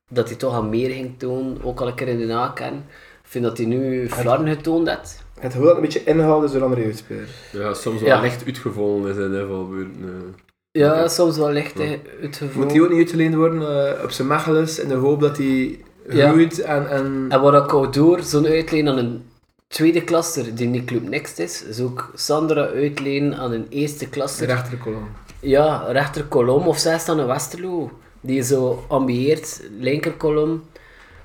dat hij toch al meer ging tonen, ook al een keer in de nakern. Ik vind dat hij nu flarden getoond heeft. Het het een beetje is door andere jeugdspelers. Ja, soms wel Ja. licht uitgevallen is in de valbeurten. Ja, soms wel licht hè, het gevoel. Moet hij ook niet uitgeleend worden eh, op zijn Mechelen in de hoop dat hij Ja. groeit en... en... En wat ik ook door zo'n uitleen aan een tweede klasser die niet Club Next is, is ook Sandra uitlenen aan een eerste de klasser. rechterkolom. Ja, rechterkolom of zelfs aan een Westerlo. Die zo ambieert, linkerkolom.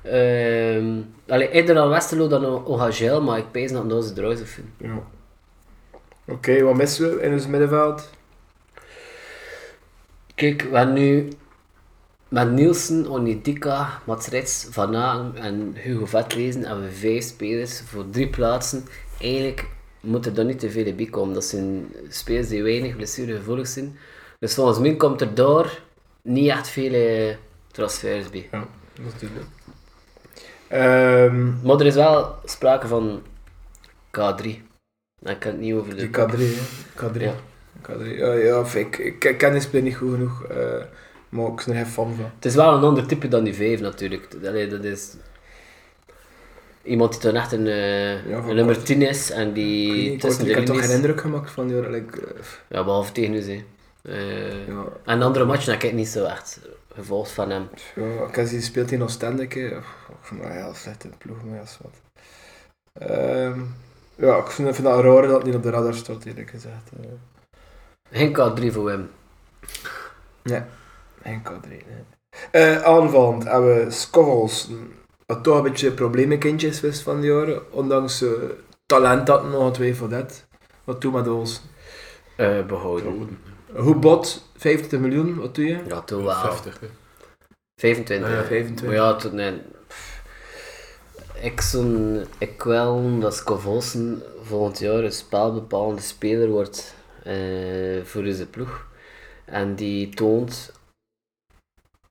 Ehm allee, eerder aan Westerlo dan Ogagel, maar ik pees dat ze eruit vinden. Ja. Oké, wat missen we in ons middenveld? Kijk, we hebben nu met Nielsen, Onidika, Mats Rits, Van Aken en Hugo Vetlezen hebben we vijf spelers voor drie plaatsen. Eigenlijk moet er dan niet te veel bij komen. Dat zijn spelers die weinig blessuregevoelig zijn. Dus volgens mij komt er daar niet echt veel eh, transfers bij. Ja, dat is duidelijk. Ehm Maar er is wel sprake van K3. Dan kan het niet over de... die K3, hè. K3. Ja. K3. Ja, ja, of ik, ik, ik ken niet goed genoeg, eh, maar ik ben er geen fan van. Het is wel een ander type dan die 5 natuurlijk. Allee, dat is iemand die dan echt een, eh, Ja, een nummer kort. 10 is en Ik, die niet, ik, tussen ik heb toch geen indruk gemaakt van die, like, eh, Ja, behalve tegen u, hè. Eh, ja, En andere matchen heb ik niet zo echt gevolgd van hem. ja, ik heb die speelt in Oostende, ik, eh, ik vond dat een heel slechte ploeg, maar ja, wat. Ehm, ja, ik vind, vind dat raar dat het niet op de radar staat, eerlijk gezegd. Geen K3 voor hem. Geen K3, nee. Eh, aanvallend hebben we Skovels, wat toch een beetje probleemkindjes was van die jaren, ondanks eh, talent dat nog twee voor dat. Wat doe met ons? Eh, behouden. Hoe bot? 50 miljoen, wat doe je? Ja, toch wel. 50. hè. 25. Ah ja, Maar 25. ja, toen, nee. Ik, zo'n, ik wil dat Scovolsen volgend jaar een spelbepalende speler wordt voor deze ploeg. En die toont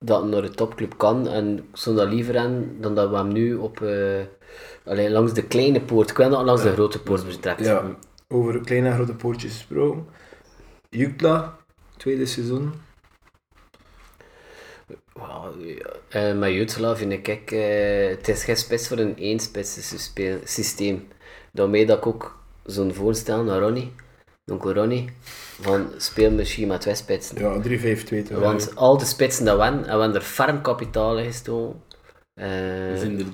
dat hij naar de topclub kan. En ik zou dat liever aan dan dat we hem nu op, eh, alleen langs de kleine poort, ik dat langs de grote poort vertrekt. Ja, over kleine en grote poortjes gesproken. Jukla, tweede seizoen. Ja. Eh, met Jutla vind ik, ik eh, het is geen spits voor een één spits systeem. Daarmee dat ik ook zo'n voorstel naar Ronnie, Ronnie, van speel misschien met twee spitsen. Ja, 3-5-2 toch? Want al de spitsen dat wen, en we hebben er ferm kapitaal in gestoken. Eh, We zijn er,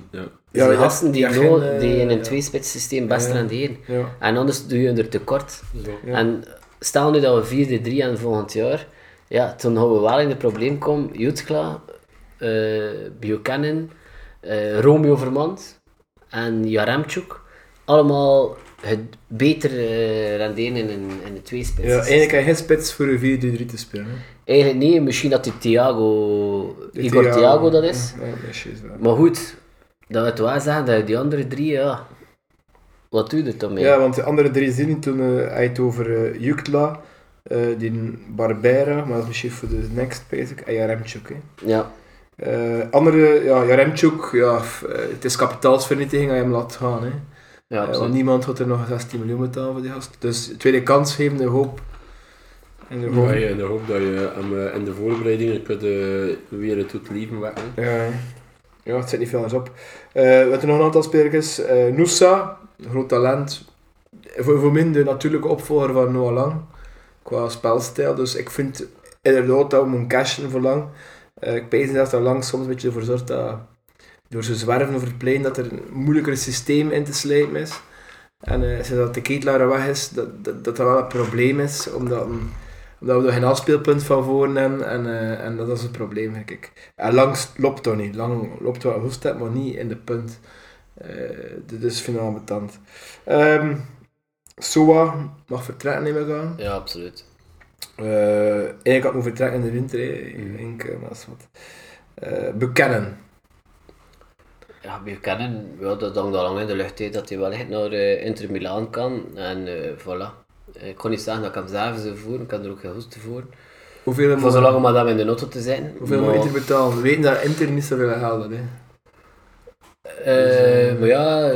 ja. ja, gasten die, ja, no- eh, die in een ja. twee-spits systeem best Ja. renderen. En anders doe je er tekort. En stel nu dat we 4-3 aan volgend jaar, ja, toen gaan we wel in het probleem komen. Jutkla, eh Buchanan, eh, Romeo Vermand en Jaremchuk. Allemaal het beter eh, renderen in, in de twee spitsen. Ja, eigenlijk heb je geen spits voor een 4-3 te spelen. hè. Eigenlijk niet, misschien dat die Thiago, De Igor Thiago. Thiago dat is. Ja, dat is. Maar goed, dat we het wel zeggen dat die andere drie, ja, wat doe je er dan mee? Ja, want de andere drie zinnen toen eh, hij het over eh, die Barbera, maar dat is misschien voor de next basic, en Jaremchuk. Hè. Ja, andere, ja, Jaremchuk, ja, het is kapitaalsvernietiging als je hem laat gaan. Hè. Ja Eh, want niemand had er nog 16 miljoen betalen voor die gast. Dus tweede kans geven, de hoop. En de hoop. ja, in de hoop dat je hem eh, in de voorbereidingen kunt eh, weer het doet leven wekken. Ja, ja, het zit niet veel anders op. Eh, we hebben nog een aantal spelers. Eh Noosa, groot talent. Voor, voor mij de natuurlijke opvolger van Noah Lang. Qua spelstijl. Dus ik vind inderdaad dat we moeten cashen voor Lang. Eh, ik dat dat Lang soms een beetje ervoor zorgt dat door zijn zwerven over het plein dat er een moeilijker systeem in te slijpen is. En eh zodat de ketelaar weg is, dat, dat dat dat wel een probleem is. Omdat, hem- omdat we er geen afspeelpunt van voren hebben. En, eh, en dat is het probleem, denk ik. En lang loopt toch niet. Lang loopt wel goed, step, maar niet in de punt. Eh dit is finaal betant. Ehm Soa mag vertrekken, neem ik aan. Ja, absoluut. Eh eigenlijk had ik moeten vertrekken in de winter. Ik denk, eh, maar dat is wat. Bekennen. Ja, Buchanan, ja, dat hangt al lang in de lucht uit dat hij wellicht naar eh, Inter Milaan kan. En eh voilà. Ik kon niet zeggen dat ik hem zelf zou voeren, ik kan er ook geen goed te voeren. Hoeveel Voor zo lang maar dat we in de auto te zijn. Hoeveel maar, moet Inter betalen? We weten dat Inter niet zoveel geld had. Hè. eh, maar ja,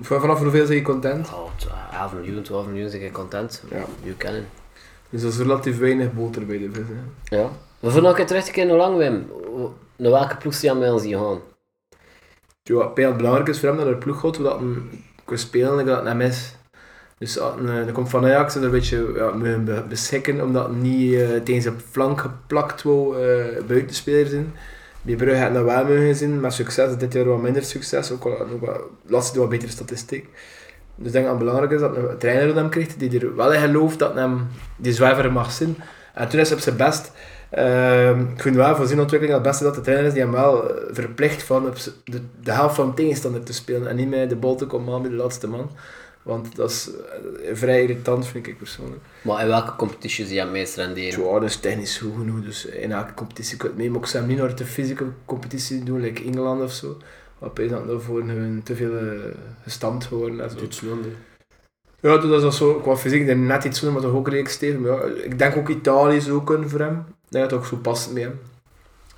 Van- Vanaf hoeveel zijn je content? oh, t- 11 miljoen, 12 miljoen ben ik content. Ja. Buchanan. Dus dat is relatief weinig boter bij de vis. Hè. Ja. Maar voor nog een keer terug te keren hoe lang Wim, naar welke ploeg zie je aan zien gaan? Ja, heel belangrijk is voor hem dat er een ploeg gaat, zodat hij kan spelen en dat hem is. Dus eh, dan komt Van Ajax en een beetje ja, moeten be- beschikken, omdat hij niet eh, tegen zijn flank geplakt wil uh, buitenspeler zijn. Die Brugge had nou wel mogen zien, met succes. Dit jaar wat minder succes, ook wel lastig, wat betere statistiek. Dus ik denk dat het belangrijk is dat een trainer dat hem krijgt, die er wel in gelooft dat hem die zwijver mag zien. En toen is hij op zijn best. Ehm, ik vind wel voor zijn ontwikkeling dat het beste dat de trainer is die hem wel eh, verplicht van op de, de helft van de tegenstander te spelen en niet met de bal te komen aan bij de laatste man. Want dat is eh, vrij irritant, vind ik persoonlijk. Maar in welke competitie zie je het meest renderen? Ja, dat is technisch goed genoeg, dus in elke competitie kun je het mee. Maar ik zou hem niet naar de fysieke competitie doen, like Engeland of zo. Wat is dat daarvoor gewoon te veel eh, gestampt geworden. En zo. Duitsland. Ja, dat is zo, qua fysiek er net iets zo, maar toch ook redelijk stevig. Ja, ik denk ook Italië zou kunnen voor hem. Ik denk dat het ook zo past met hem.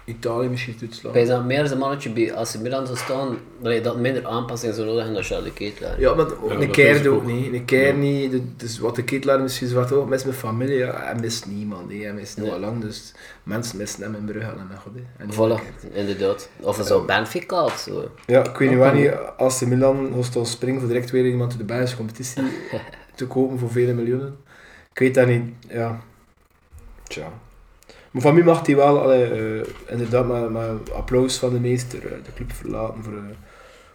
Italië, misschien Duitsland. Bij dat meer een mannetje bij als je Milan zou staan, allee, dat minder aanpassing zou nodig hebben dan Charles de Ketelaar. Ja, maar Ja, een keer ook niet. Een keer Ja. niet. De- Dus wat de ketelaar misschien zwart ook mis met familie. Ja, hij mist niemand. hè. Hij mist Nee. lang. Dus mensen missen hem in Brugge en. En niet Voilà, inderdaad. Of een zo Benfica of zo. Ja, ik weet niet wanneer als de Milan hostel springt voor direct weer iemand uit de Belgische competitie (laughs) te kopen voor vele miljoenen. Ik weet dat niet. Ja. Tja. Maar van mij mag hij wel allee, eh, inderdaad met, met applaus van de meester eh, de club verlaten. Voor, eh,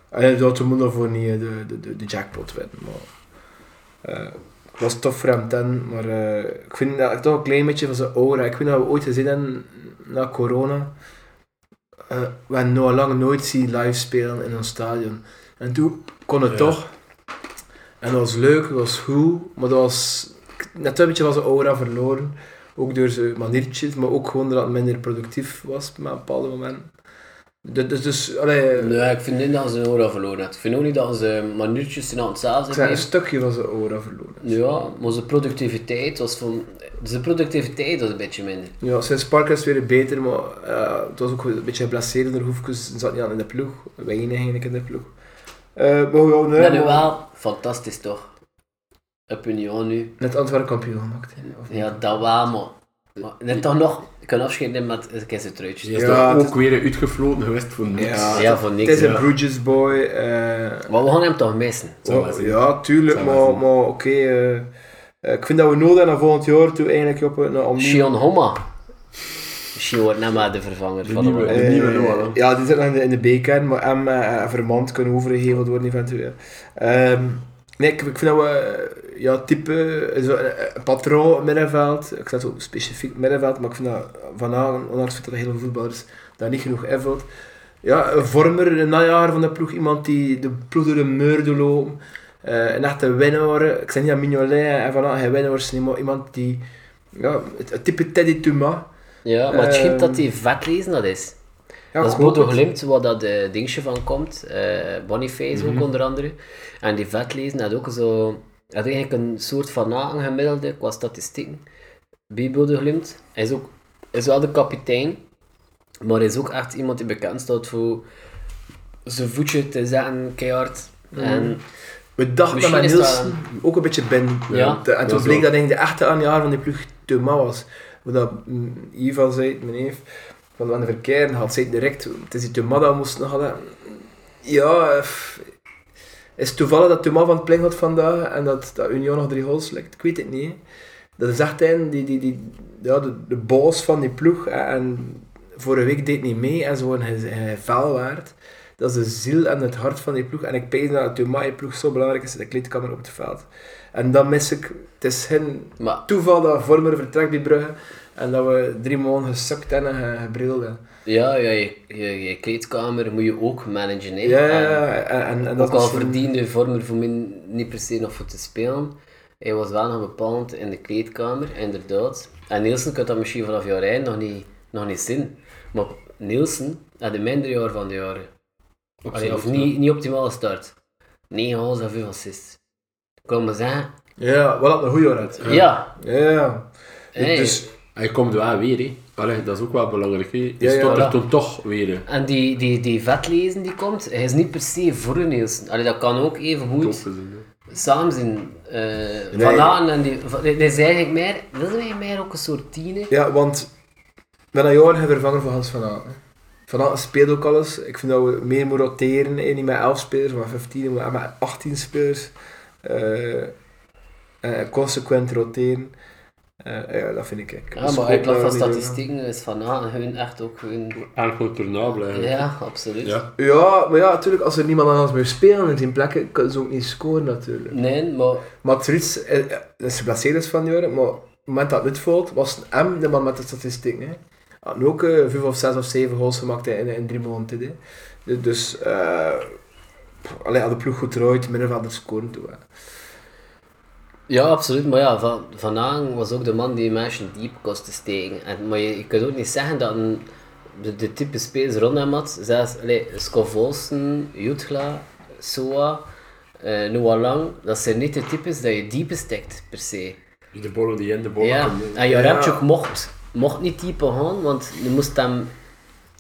en inderdaad, we moeten daarvoor niet eh, de, de, de, de jackpot winnen. Maar, eh, het was tof voor hem ten, maar eh, ik vind dat ik toch een klein beetje van zijn aura. Ik weet dat we ooit gezien hebben na corona. eh we hebben Noah Lang nooit zien live spelen in een stadion. En toen kon het Ja. toch. En dat was leuk, dat was goed, maar dat was net een beetje van zijn aura verloren. Ook door zijn maniertjes, maar ook gewoon dat het minder productief was met bepaalde momenten. Dus, dus, dus allee, Nee, ik vind niet dat ze een aura verloren heeft. Ik vind ook niet dat ze maniertjes zijn aan het zelf ik zijn. een stukje van zijn aura verloren. Ja, maar zijn productiviteit was van... Zijn productiviteit was een beetje minder. Ja, sinds Parker is weer beter, maar eh, het was ook een beetje geblesseerd door Hoefkes. zat niet aan in de ploeg. Weinig eigenlijk in de ploeg. Eh maar ja, nee, maar- wel, fantastisch toch? Op Union nu. Net Antwerpen kampioen gemaakt. hè? Ja, dat wel, maar... maar net toch nog, ik kan afscheid nemen met een keer truitjes. Is Ja, ook weer uitgefloten geweest voor niks. Ja, Ja, voor niks. Het is een. Bruges boy. eh, Maar we gaan hem toch missen. Oh, ja, tuurlijk, Zou maar, maar oké. eh, Eh, ik vind dat we nodig hebben naar volgend jaar toe eigenlijk op een opnieuw... Shion Homma. Misschien wordt net maar de vervanger De van nieuwe. hem. Eh, nieuwe Noah? Ja, die zit nog in de, in de B-kern, maar M en Vermand kunnen overgeheveld worden eventueel. Ehm nee, ik, ik vind dat we, eh, ja, type, eh, zo, een, een patroon middenveld, ik zet zo specifiek middenveld, maar ik vind dat vandaag, ondanks dat heel veel voetballers daar niet genoeg invult, ja, een vormer, een najaar van de ploeg, iemand die de ploeg door de muur doet lopen, eh, een echte winnaar, ik zeg niet aan Mignolet en Van geen winnaars, maar iemand die, ja, het, het type Teddy Thomas, Ja, maar het schijnt dat Ehm, die vet lezen dat is. ja, dat is Bodo. Glimt, waar dat uh, dingetje van komt. eh Boniface Mhm. ook onder andere. En die vet lezen had ook zo... Had eigenlijk een soort van gemiddelde qua statistieken. Bij Bodo Glimt. Hij is ook... Is wel de kapitein. Maar hij is ook echt iemand die bekend staat voor... Zijn voetje te zetten, keihard. Mhm. En We dachten met Nielsen ook een beetje binnen. Ja. En toen bleek dat eigenlijk de echte aanjaar van die ploeg Thomas was. Wat dat mm, Ivan zei, mijn neef, van aan de verkeer had, zei direct, het is die we moesten hadden. Ja, eh, is het toevallig dat Thomas van het plein had vandaag en dat, dat Union nog drie goals lekt? Ik weet het niet. hè. Dat is echt een, die, die, die, ja, de, de boss van die ploeg. hè, En vorige week deed niet mee en zo een vuil waard. Dat is de ziel en het hart van die ploeg. En ik pees dat Thomas die ploeg zo belangrijk is in de kleedkamer op het veld. En dan mis ik, het is geen maar toeval dat Vormer vertrekt bij Brugge. En dat we drie maanden gesukt hebben en ge- gebrild hebben. Ja, ja je, je, je kleedkamer moet je ook managen. hè. Ja, ja, En- ja. En, en, en dat ook al misschien- verdiende Vormer voor mij niet per se nog voor te spelen. Hij was wel nog bepaald in de kleedkamer, inderdaad. En Nielsen kan dat misschien vanaf jaar eind nog niet, nog niet zien. Maar Nielsen had de mindere jaar van de jaren. Allee, of niet, niet optimale start. 9 goals en 5 assists. Ik kan maar zeggen, Ja, wat had een goede uit. ja. Ja, ja. Hey. Dus, Hij komt wel weer, hè. Allee, dat is ook wel belangrijk, hè. Je Ja, ja, stopt er toen toch weer, hè. En die, die, die vetlezen die komt, hij is niet per se voor Nielsen. Allee, dat kan ook even goed samen zijn. Eh, Van Aken en die, van- dit is eigenlijk meer, dat is eigenlijk meer ook een soort tiener. ja, want ben een jaar vervangen voor Hans van Aken. Van Aken speelt ook alles. Ik vind dat we meer moeten roteren. hè. Niet met 11 spelers, maar 15, maar met 18 spelers. Eh, eh, consequent roteren. Eh, ja, dat vind ik. ik. Ja, Dus maar ik lag van statistieken is Van Aken hun echt ook hun... Incontournable, eigenlijk. Ja, absoluut. Ja. Ja, maar ja, natuurlijk, als er niemand anders meer spelen in zijn plekken, kunnen ze ook niet scoren natuurlijk. Nee, maar Maar het is, iets, eh, eh, is geblesseerd is van jaren, maar op het moment dat het valt, was het M de man met de statistieken. Hè. Had nu ook eh, vijf of zes of zeven goals gemaakt in, in drie maanden. Hè. Dus, dus eh allee, had de ploeg goed eruit, middenvelder scoren toe. Hè. Ja, absoluut. Maar ja, Van, van Aken was ook de man die mensen diep kost te steken. En, maar je, je kunt ook niet zeggen dat een, de, de type spelers rond hem had, zelfs allee, Scott Volsen, Jutgla, Soa, Noah Lang, dat zijn niet de types dat je diep stekt per se. De bollen die in de bollen Ja, en Ja. Jaremchuk mocht, mocht niet diepe gaan, want je moest hem,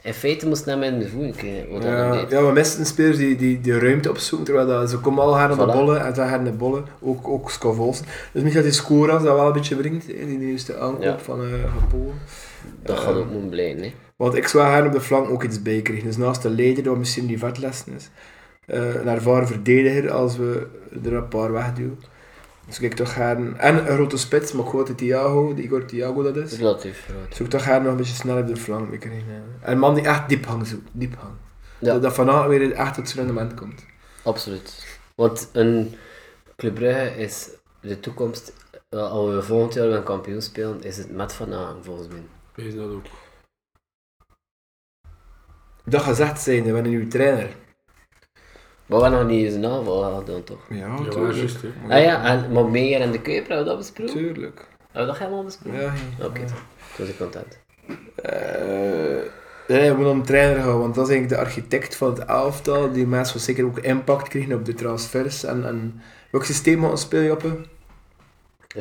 in feite moest in de voeten krijgen. Wat dat Ja, we misten spelers die, die de ruimte opzoeken, terwijl dat, ze komen al gaan op de bollen en ze gaan de bollen, ook, ook. Dus misschien dat die score dat wel een beetje brengt, hè, die eerste aankoop Ja. van, uh, van Polen. Dat gaat ook moeten blijven. Hè. Want ik zou haar op de flank ook iets bij krijgen. Dus naast de leider, dat misschien die vetlessen is, eh, een ervaren verdediger als we er een paar wegduwen. Dus ik toch gaan en een grote spits, maar ik hoor Thiago, die Igor Thiago dat is. Relatief groot. Ik toch gaan nog een beetje snel op de flank mee krijgen. En een man die echt diep hang zoekt, diep hang. Ja. Dat, dat vanavond weer echt tot zijn rendement komt. Absoluut. Want een Club Brugge is de toekomst, eh, als we volgend jaar een kampioen spelen, is het met Van Aken volgens mij. Is dat ook. Dat gezegd zijn, we hebben een nieuwe trainer. Maar we hebben nog niet eens een aanval gehad dan toch? Ja, Ja, tuurlijk. juist. Ah ja, en, maar Meijer en de Kuiper hebben we dat besproken? Tuurlijk. Hebben we dat helemaal besproken? Ja, ja. Oké, toen was ik content. Eh, nee, we moeten om trainer gaan, want dat is eigenlijk de architect van het elftal. Die mensen zal zeker ook impact krijgen op de transfers. En, en welk systeem gaan we spelen, Joppe?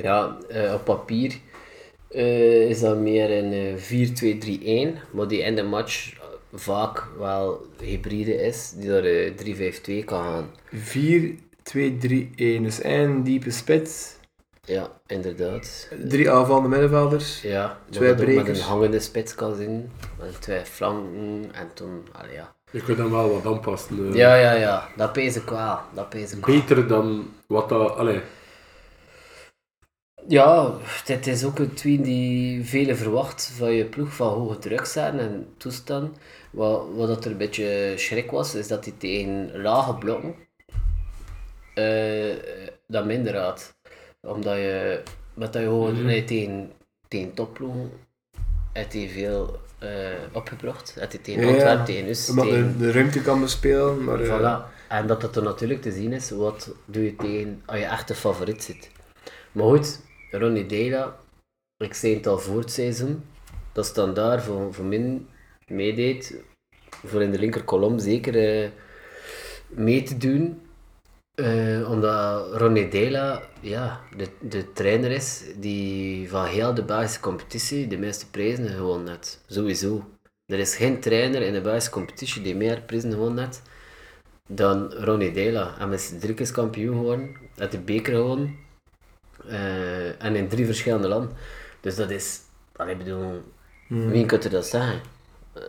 Ja, eh, op papier eh, is dat meer een eh 4-2-3-1, maar die in de match vaak wel hybride is, die door eh 3-5-2 kan gaan. 4, 2, 3, 1. Dus één diepe spits, Ja, inderdaad. drie aanvallende middenvelders. Ja, Twee met brekers. een hangende spits kan zien, met twee flanken en toen, allee, ja. Je kunt dan wel wat aanpassen. eh. Ja, ja, ja, dat pees ik wel, dat pees ik wel. Beter dan wat dat... Allee. Ja, dit is ook een tweet die velen verwacht van je ploeg van hoge druk zetten en toestand. Wat, wat dat er een beetje schrik was, is dat hij tegen lage blokken eh, dat minder had. Omdat je, met dat je gewoon nee, tegen, tegen topploegen heeft hij veel eh, opgebracht. Heeft hij tegen Ja, Antwerpen, tegen Us, Omdat tegen... de, de ruimte kan bespelen, maar... eh, Voilà. En dat het er natuurlijk te zien is, wat doe je tegen als je echt de favoriet zit. Maar goed, Ronnie Deila, ik zei het al voor het seizoen, dat standaard voor, voor min meedeed, voor in de linker kolom zeker eh, mee te doen. Eh, omdat Ronnie Deila ja, de, de trainer is die van heel de Belgische competitie de meeste prijzen gewonnen heeft. Sowieso. Er is geen trainer in de Belgische competitie die meer prijzen gewonnen heeft dan Ronnie Deila. Hij is drie keer kampioen geworden, heeft de beker gewonnen. eh, en in drie verschillende landen. Dus dat is, allee, ik bedoel, wie kunt er dat zeggen?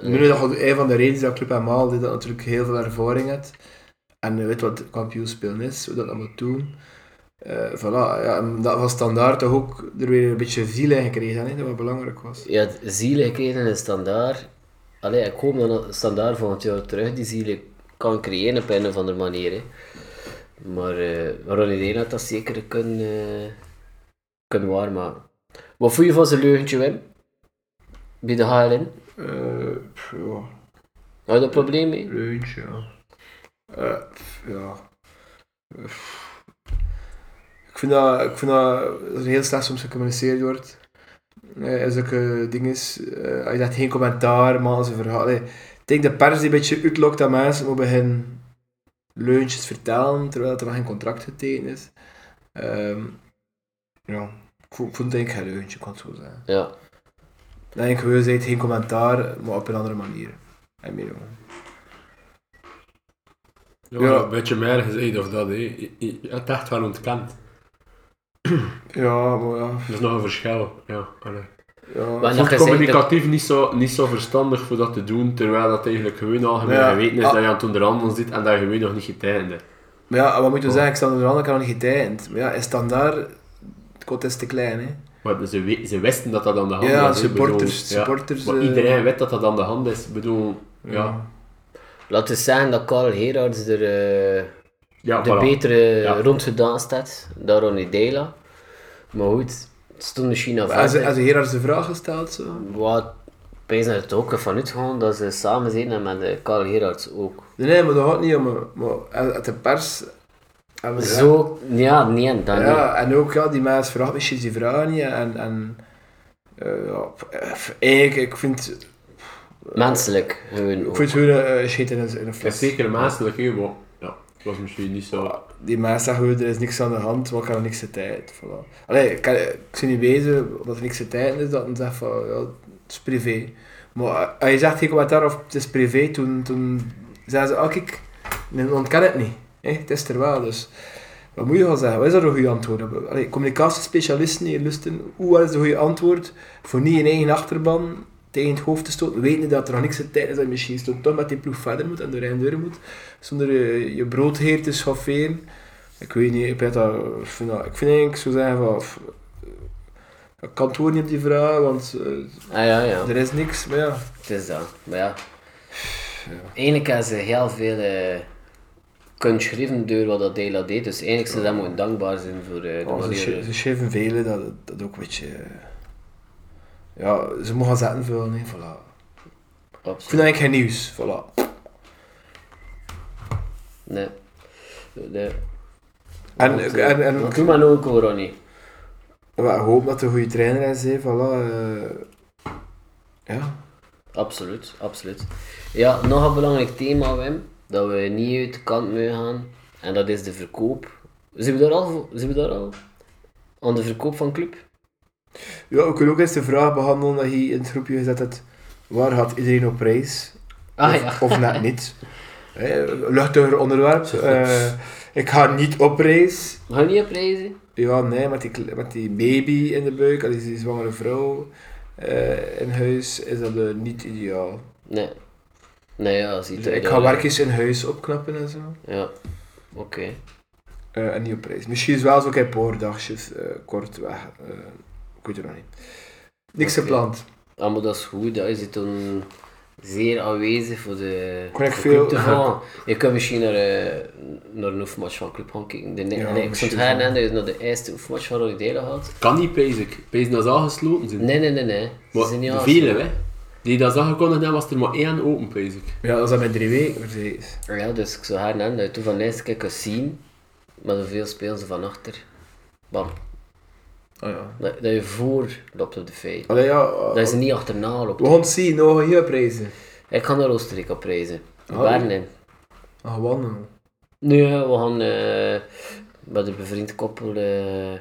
Nu dat een van de redenen dat Club Amal die dat natuurlijk heel veel ervaring heeft en je weet wat kampioenspelen is, hoe dat dat moet doen. Eh voilà, ja, dat was standaard toch ook er weer een beetje ziel in gekregen, hè, dat wat belangrijk was. Je had zielen gekregen in standaard. Allee, ik hoop dat standaard volgend jaar terug die zielen kan creëren op een of andere manier. Hè. Maar eh Ronnie had dat zeker kunnen, eh, kunnen waarmaken. Wat voel je van zijn leugentje, Wim? Bij de HLN? Eh, pff, ja, Had je daar probleem mee? leuntje, ja. Eh, pff, ja. Pff. Ik vind dat, ik vind dat het heel slecht soms gecommuniceerd wordt. Eh, en zulke dingen, eh, als je zegt geen commentaar, maar ze verhaal. Allee, Ik denk de pers die een beetje uitlokt dat mensen moeten beginnen leuntjes vertellen, terwijl er nog geen contract getekend is. Ehm, ja, ik vond, ik vond het eigenlijk geen leuntje, kan het zo zeggen. Ja. Dan denk ik gewoon, zei het geen commentaar, maar op een andere manier. En meer jongen. Ja, Ja. een beetje meer gezegd of dat, hè. Je, je, je hebt echt wel ontkend. Ja, maar ja. Dat is nog een verschil. Ja, allee. ja. Maar Ik communicatief niet zo, niet zo verstandig voor dat te doen, terwijl dat eigenlijk gewoon algemeen Ja. geweten is Ah. dat je aan het onderhandelen zit en dat je gewoon nog niet getekend hebt. Maar ja, wat moet je Oh. zeggen? Ik sta andere kant nog niet getekend. Maar ja, is standaard, het kot is te klein, hè. Maar ze, ze wisten dat dat aan de hand Ja, was. bedoel, supporters, ja. supporters. Maar eh, iedereen weet dat dat aan de hand is. Ik bedoel, ja. Laten we zeggen dat Karl Gerards er eh, Ja, de voilà. betere Ja. rondgedaan staat dan Ronnie Deila. Maar goed, het stond misschien af. Maar Als ze, ze Gerards de vraag gesteld, zo. Wat, ik ben er ook vanuit gegaan dat ze samen zijn en met eh, Karl Gerards ook. Nee, maar dat gaat niet om. eh, Maar uit de pers. En we- Zo, ja, nee, dan niet. Ja, en ook ja, die mensen vragen misschien die vragen niet. En, en eh, ja, eh, eigenlijk, ik vind, Menselijk, gewoon ik ook. vind het gewoon een shit in een, fles. zeker menselijk, hè, maar ja, het was misschien niet zo... Die mensen zeggen gewoon, er is niks aan de hand, maar ik heb niks de tijd. Voilà. Allee, ik, kan, ik zie niet wezen dat er niks de tijd is, dat men zegt van, ja, het is privé. Maar eh, als je zegt geen commentaar of het is privé, toen, toen zeiden ze, oh kijk, men ontken het niet. Hè, het is er wel, dus... Wat moet je gaan zeggen? Wat is dat een goede antwoord? Allee, communicatiespecialisten hier lusten, hoe is de goede antwoord voor niet in eigen achterban tegen het hoofd te stoten, weten dat er nog niks tijd is dat je misschien stond toch met die ploeg verder moet en door en deur moet, zonder eh, je broodheer te schofferen. Ik weet niet, ik, weet dat, ik, vind dat, ik vind eigenlijk zo zeggen van, ik kan het niet op die vraag, want eh, Ah ja, ja, er is niks, maar ja. het is dat. Maar ja, eigenlijk hebben ze heel veel eh kunnen schrijven door wat dat deed. Dus eigenlijk dat moeten dankbaar zijn voor eh, de Oh, ze, manier. ze schrijven velen dat, dat ook een beetje... eh, ja, ze mogen zetten vullen, hè, voilà. Ik Absoluut. vind dat eigenlijk geen nieuws, voilà. Nee. nee. En, en, en, wat Doe maar nog een keer, Ronnie. Ik hoop dat een goede trainer is, hè, voilà. eh, ja. Absoluut, absoluut. Ja, nog een belangrijk thema, Wim, dat we niet uit de kant moeten gaan, en dat is de verkoop. Zijn we daar al, zijn we daar al aan de verkoop van club? ja, we kunnen ook eens de vraag behandelen dat je in het groepje gezet hebt, waar gaat iedereen op reis? Ah of, ja. of net (laughs) niet. Luchtiger onderwerp. (laughs) eh, ik ga niet op reis. We gaan niet op reizen. Ja, nee, met die, met die baby in de buik, als die zwangere vrouw eh, in huis, is dat eh, niet ideaal. Nee. Nee, ja, ziet Dus er ik ga werkjes in huis opknappen en zo. Ja, oké. Eh, en niet op prijs. Misschien is wel zo'n keer poordagjes, eh kort weg. eh, ik weet het nog niet. Niks Oké. gepland. Ja, maar dat is goed. Dat is het toen zeer aanwezig voor de Kon ik veel- club te volgen. Je kunt misschien naar, eh, naar een oefenmatch van club gaan kijken. De, Ja, nee, ik stond wel. en dat je naar de eerste oefenmatch van Rode Delen gehad. Kan niet, pees ik. Pees dat ze al gesloten zijn. Nee, nee, nee, nee. Ze zijn niet de afgesloten. vele, hè. Die dat zag aangekondigd hebben, was er maar één open, ik. Ja, dat dat met drie weken precies. Ja, dus ik zou haar en dat je toen van keer kunt zien, maar hoeveel spelen ze van achter. Bam. Oh ja. Dat, dat je voor loopt op de feit. Allee, ja. eh, Dat is niet achterna loopt. We gaan het zien, nog hier prijzen. Ik ga naar Oostenrijk op reizen. Oh. Berlin. Ah, wandelen. Nee, we gaan eh met een bevriend koppel eh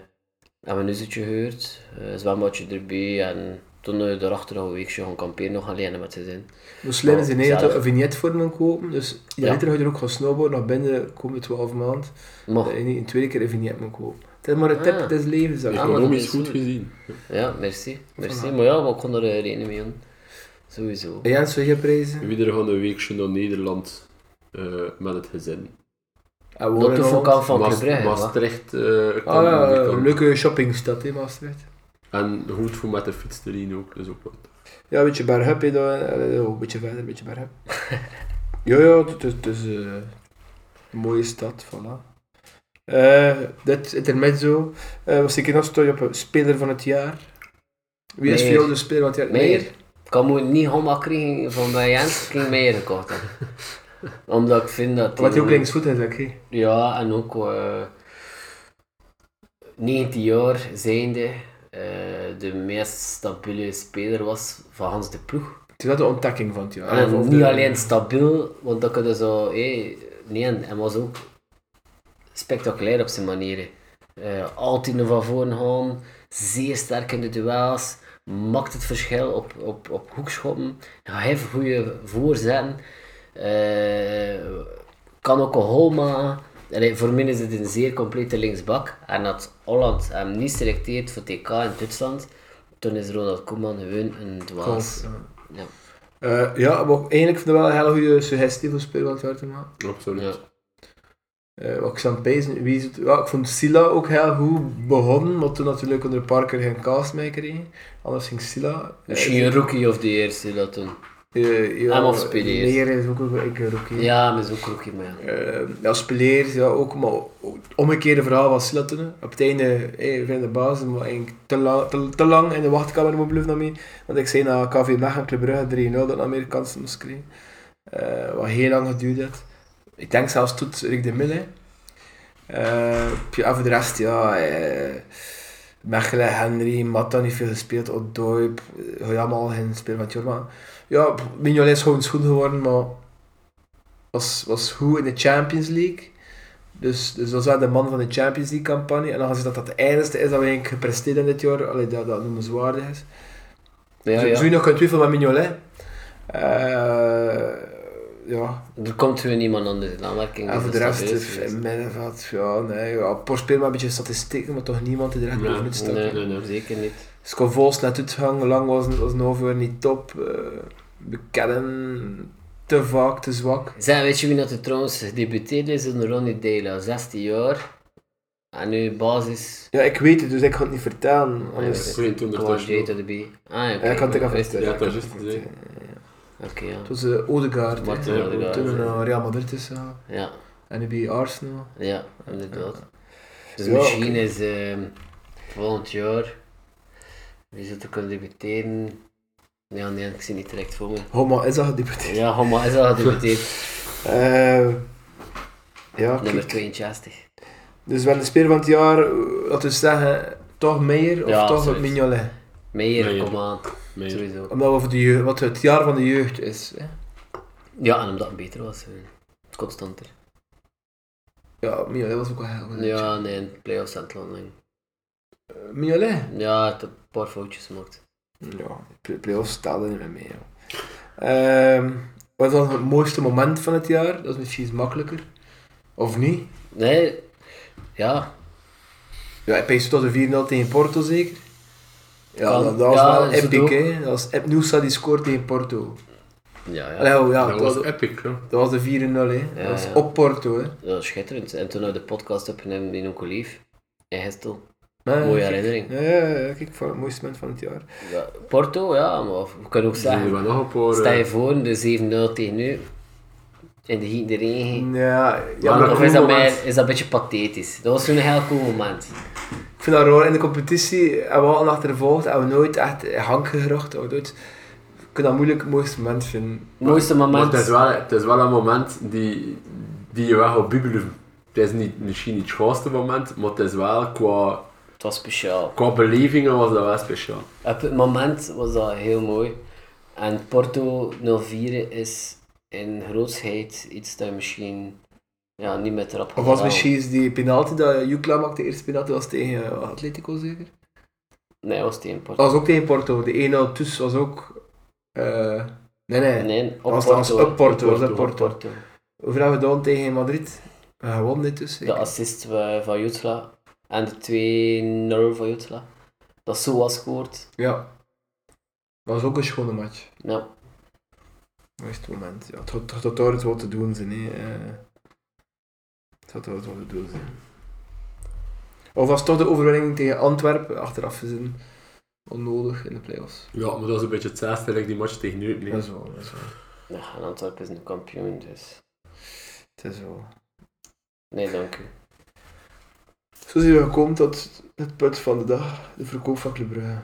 hebben we een uurtje gehuurd. Eh, Een zwembadje erbij en toen uh, daarachter nog een weekje gaan kamperen, nog alleen met z'n zin. We slim is in Oh, Nederland zelf. een vignetvorm kopen. Dus ja. Ja. liter ga je er ook gaan snowboarden. Naar binnen komen 12 maanden. Maar, Dat je niet een tweede keer een vignet moet kopen. Het is maar een tip Ah. des levens. zeg. Ja, maar dat Economisch is goed gezien. ja, merci. merci. Maar ja, maar ik kon er uh, rekening mee doen. Sowieso. En Jens, wil je prijzen? We gaan een weekje naar Nederland eh, met het gezin. En we Not wonen de van wat? Maastricht eh, kan Ah ja, die een kant. leuke shoppingstad in Maastricht. En goed voor met de fiets erin ook, dus ook wat. Ja, een beetje berghup, hè, dan, eh, een beetje verder, een beetje berghup. ja, ja, het is, het is eh, een mooie stad, voilà. Eh dit intermezzo, uh, was ik nog je op een speler van het jaar. Wie is voor jou de speler van het jaar? Meijer. Ik kan me niet helemaal krijgen van bij Jens, ik ging Meijer gekocht hebben. Omdat ik vind dat... Wat hij ook linksvoet is, oké. Ja, en ook eh 19 jaar zijnde eh, de meest stabiele speler was van Hans de Ploeg. Is wel de ontdekking van het jaar. En Of niet de- alleen stabiel, want dat kun je zo... Hey, nee, hij was ook spectaculair op zijn manieren. Eh, altijd naar van voren gaan, zeer sterk in de duels, maakt het verschil op, op, op hoekschoppen, hij heeft goede voorzetten, eh, kan ook een hol maken. Allee, voor mij is het een zeer complete linksbak. En dat Holland hem niet selecteert voor TK in Duitsland, toen is Ronald Koeman gewoon een dwaas. Ja. Ja. Eh, ja, maar eigenlijk vind ik wel een hele goede suggestie voor het jaar te maken. Absoluut. Ja. Eh, wat ik zou pezen, wie is het? Ja, ik vond Silla ook heel goed begonnen, maar toen natuurlijk onder Parker geen cast mee kreeg. Anders ging Silla. Misschien een rookie of de eerste dat toen. Uh, ja, of? Leer is ook ik rookie. Ja, maar is ook rookie, maar ja. Eh, ja, ook, maar omgekeerde verhaal van hè. Op het einde, hey, vind de basis, maar eigenlijk te, la, te, te lang in de wachtkamer moet blijven naar mij. Want ik zei na KV Mechelen Club Brugge 3-0 dat meer kansen moest krijgen. Eh, wat heel lang geduurd heeft. Ik denk zelfs tot Rick de Mille. Eh ja, voor de rest, ja... eh, Mechelen, Henry, Matta niet veel gespeeld, Odoi, allemaal geen speler van maar Ja, Mignolet is gewoon goed geworden, maar was, was goed in de Champions League. Dus, dus dat was wel de man van de Champions League campagne. En dan je dat dat het eindigste is dat we eigenlijk gepresteerd in dit jaar, allee, dat dat noemenswaardig is. Ja, Zo- ja. Zou je nog kunnen twijfelen met Mignolet? Eh, ja, Er komt gewoon niemand anders in aanmerking. en dus voor de rest, eh, in middenveld, ja, nee, ja, Por speelt maar een beetje statistieken, maar toch niemand die er echt bovenuit staat. Nee, Nee, nee. zeker niet. Scovols net uitgehangen, lang was, was een overweer niet top. eh bekennen, te vaak, te zwak. Zeg, weet je wie dat er trouwens gedebuteerd is? Een Ronnie Dela, 16 jaar. En nu basis. Ja, ik weet het, dus ik ga het niet vertellen. Ja, Anders... oké. 22 Gewoon tussen. Jade erbij. Ah, oké. Ja, ik kan het even vertellen. Ja, dat ik is het, het. Oké, ja. Het was uh, Odegaard, Martin hè. Odegaard, toen we ja. naar Real Madrid is gegaan. Ja, En nu bij Arsenal. ja, inderdaad. Dus Ja, misschien is ehm, volgend jaar. Wie zou er kunnen debuteren? Ja, nee, ik zie niet direct voor me. Homa is al gedebuteerd. Ja, Homa is al gedebuteerd. (laughs) Eh, ja, Nummer kijk. 62. Dus wel de speler van het jaar, laten we zeggen, toch Meijer of Ja, toch. Mignolet? Meijer, kom aan. Sowieso. Omdat we voor de jeugd, wat het jaar van de jeugd is. Hè? Ja, en omdat het beter was. Constanter. Ja, Mignolet was ook wel heel goed. Ja, nee, in playoffs het landen. Eh, Mignolet? Ja, het heeft een paar foutjes gemaakt. Ja, play- playoffs stelde niet meer mee. joh. Ehm, wat was het mooiste moment van het jaar? Dat is misschien iets makkelijker. Of niet? Nee, ja, Ja, ik pense tot de 4-0 tegen Porto zeker. Ja, Kan. dat, dat was Ja, wel is het epic ook. hè. Dat was Ep Nusa die scoort tegen Porto. Ja, ja. Allee, oh, ja, dat dat, was was, epic, hè. dat was de 4-0, hè. Ja, dat was ja. op Porto, hè. Dat was schitterend. En toen had de podcast opgenomen in Onkel Lief. In Gestel. Mooie kijk. herinnering. Ja, ja, ja, kijk, van het mooiste moment van het jaar. Ja, Porto, ja, maar we kunnen ook Zijn zeggen. we nog een paar... Sta je eh, voor de 7-0 tegen nu. In de heat, de regen. Ja, ja Maar Of is dat, is dat een beetje pathetisch? Dat was toen een heel cool moment. ik vind dat raar. In de competitie hebben we altijd achtervolgd, hebben we nooit echt we nooit- Ik kan dat moeilijk het mooiste moment vinden. Mooiste Maar moment. het is, wel, het is wel een moment die, die je wel gaat bubbelen. Het is niet, misschien niet het grootste moment, maar het is wel qua, Het was speciaal. qua belevingen was dat wel speciaal. Op het moment was dat heel mooi. En Porto 04 is in grootsheid iets dat je misschien ja, niet met erop Of was misschien eens die penalty dat Jukla maakte, de eerste penalty was tegen eh, Atletico zeker? Nee, dat was tegen Porto. Dat was ook tegen Porto. De 1-0 tussen was ook... eh, nee, nee. Nee, op was, Porto. was op Porto. Op was op Porto, Porto. Hoeveel hebben we gedaan tegen Madrid? We hebben gewonnen dit dus. De assist van Jutla en de 2-0 van Jutla. Dat zo was scoort. Ja. Dat was ook een schone match. Ja. Dat is het moment. Ja, het had- het had daar iets wat te doen zijn. hè. eh. Het had daar iets wat te doen zijn. Of was toch de overwinning tegen Antwerpen achteraf gezien onnodig in de play-offs? Ja, maar dat is een beetje hetzelfde als die match tegen nu. Dat is wel, dat is wel. ja en Antwerpen is een kampioen, dus Het is wel. nee, dank u. Zo zijn we gekomen tot het punt van de dag, de verkoop van Club Brugge.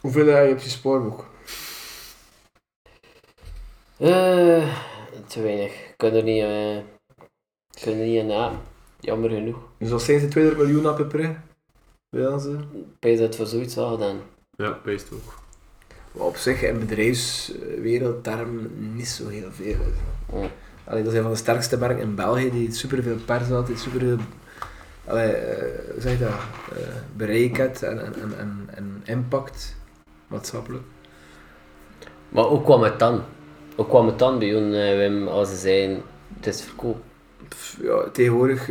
Hoeveel heb je op je spoorboek? Eh, te weinig. Ik kan er niet, eh, ik kan er niet aan na. Jammer genoeg. Dus als zijn ze 200 miljoen op Brugge? Willen ze? Dat voor zoiets al gedaan. Ja, het ook. Wat op zich in bedrijfswereldterm niet zo heel veel. is. Ja. Allee, dat zijn van de sterkste merken in België die superveel pers had, die superveel allee, eh, zeg je dat, eh, bereik had en, en, en, en, impact maatschappelijk. Maar ook kwam het dan. Ook kwam het dan bij hun, eh, Wim, als ze zeiden, het is verkoop. Ja, tegenwoordig,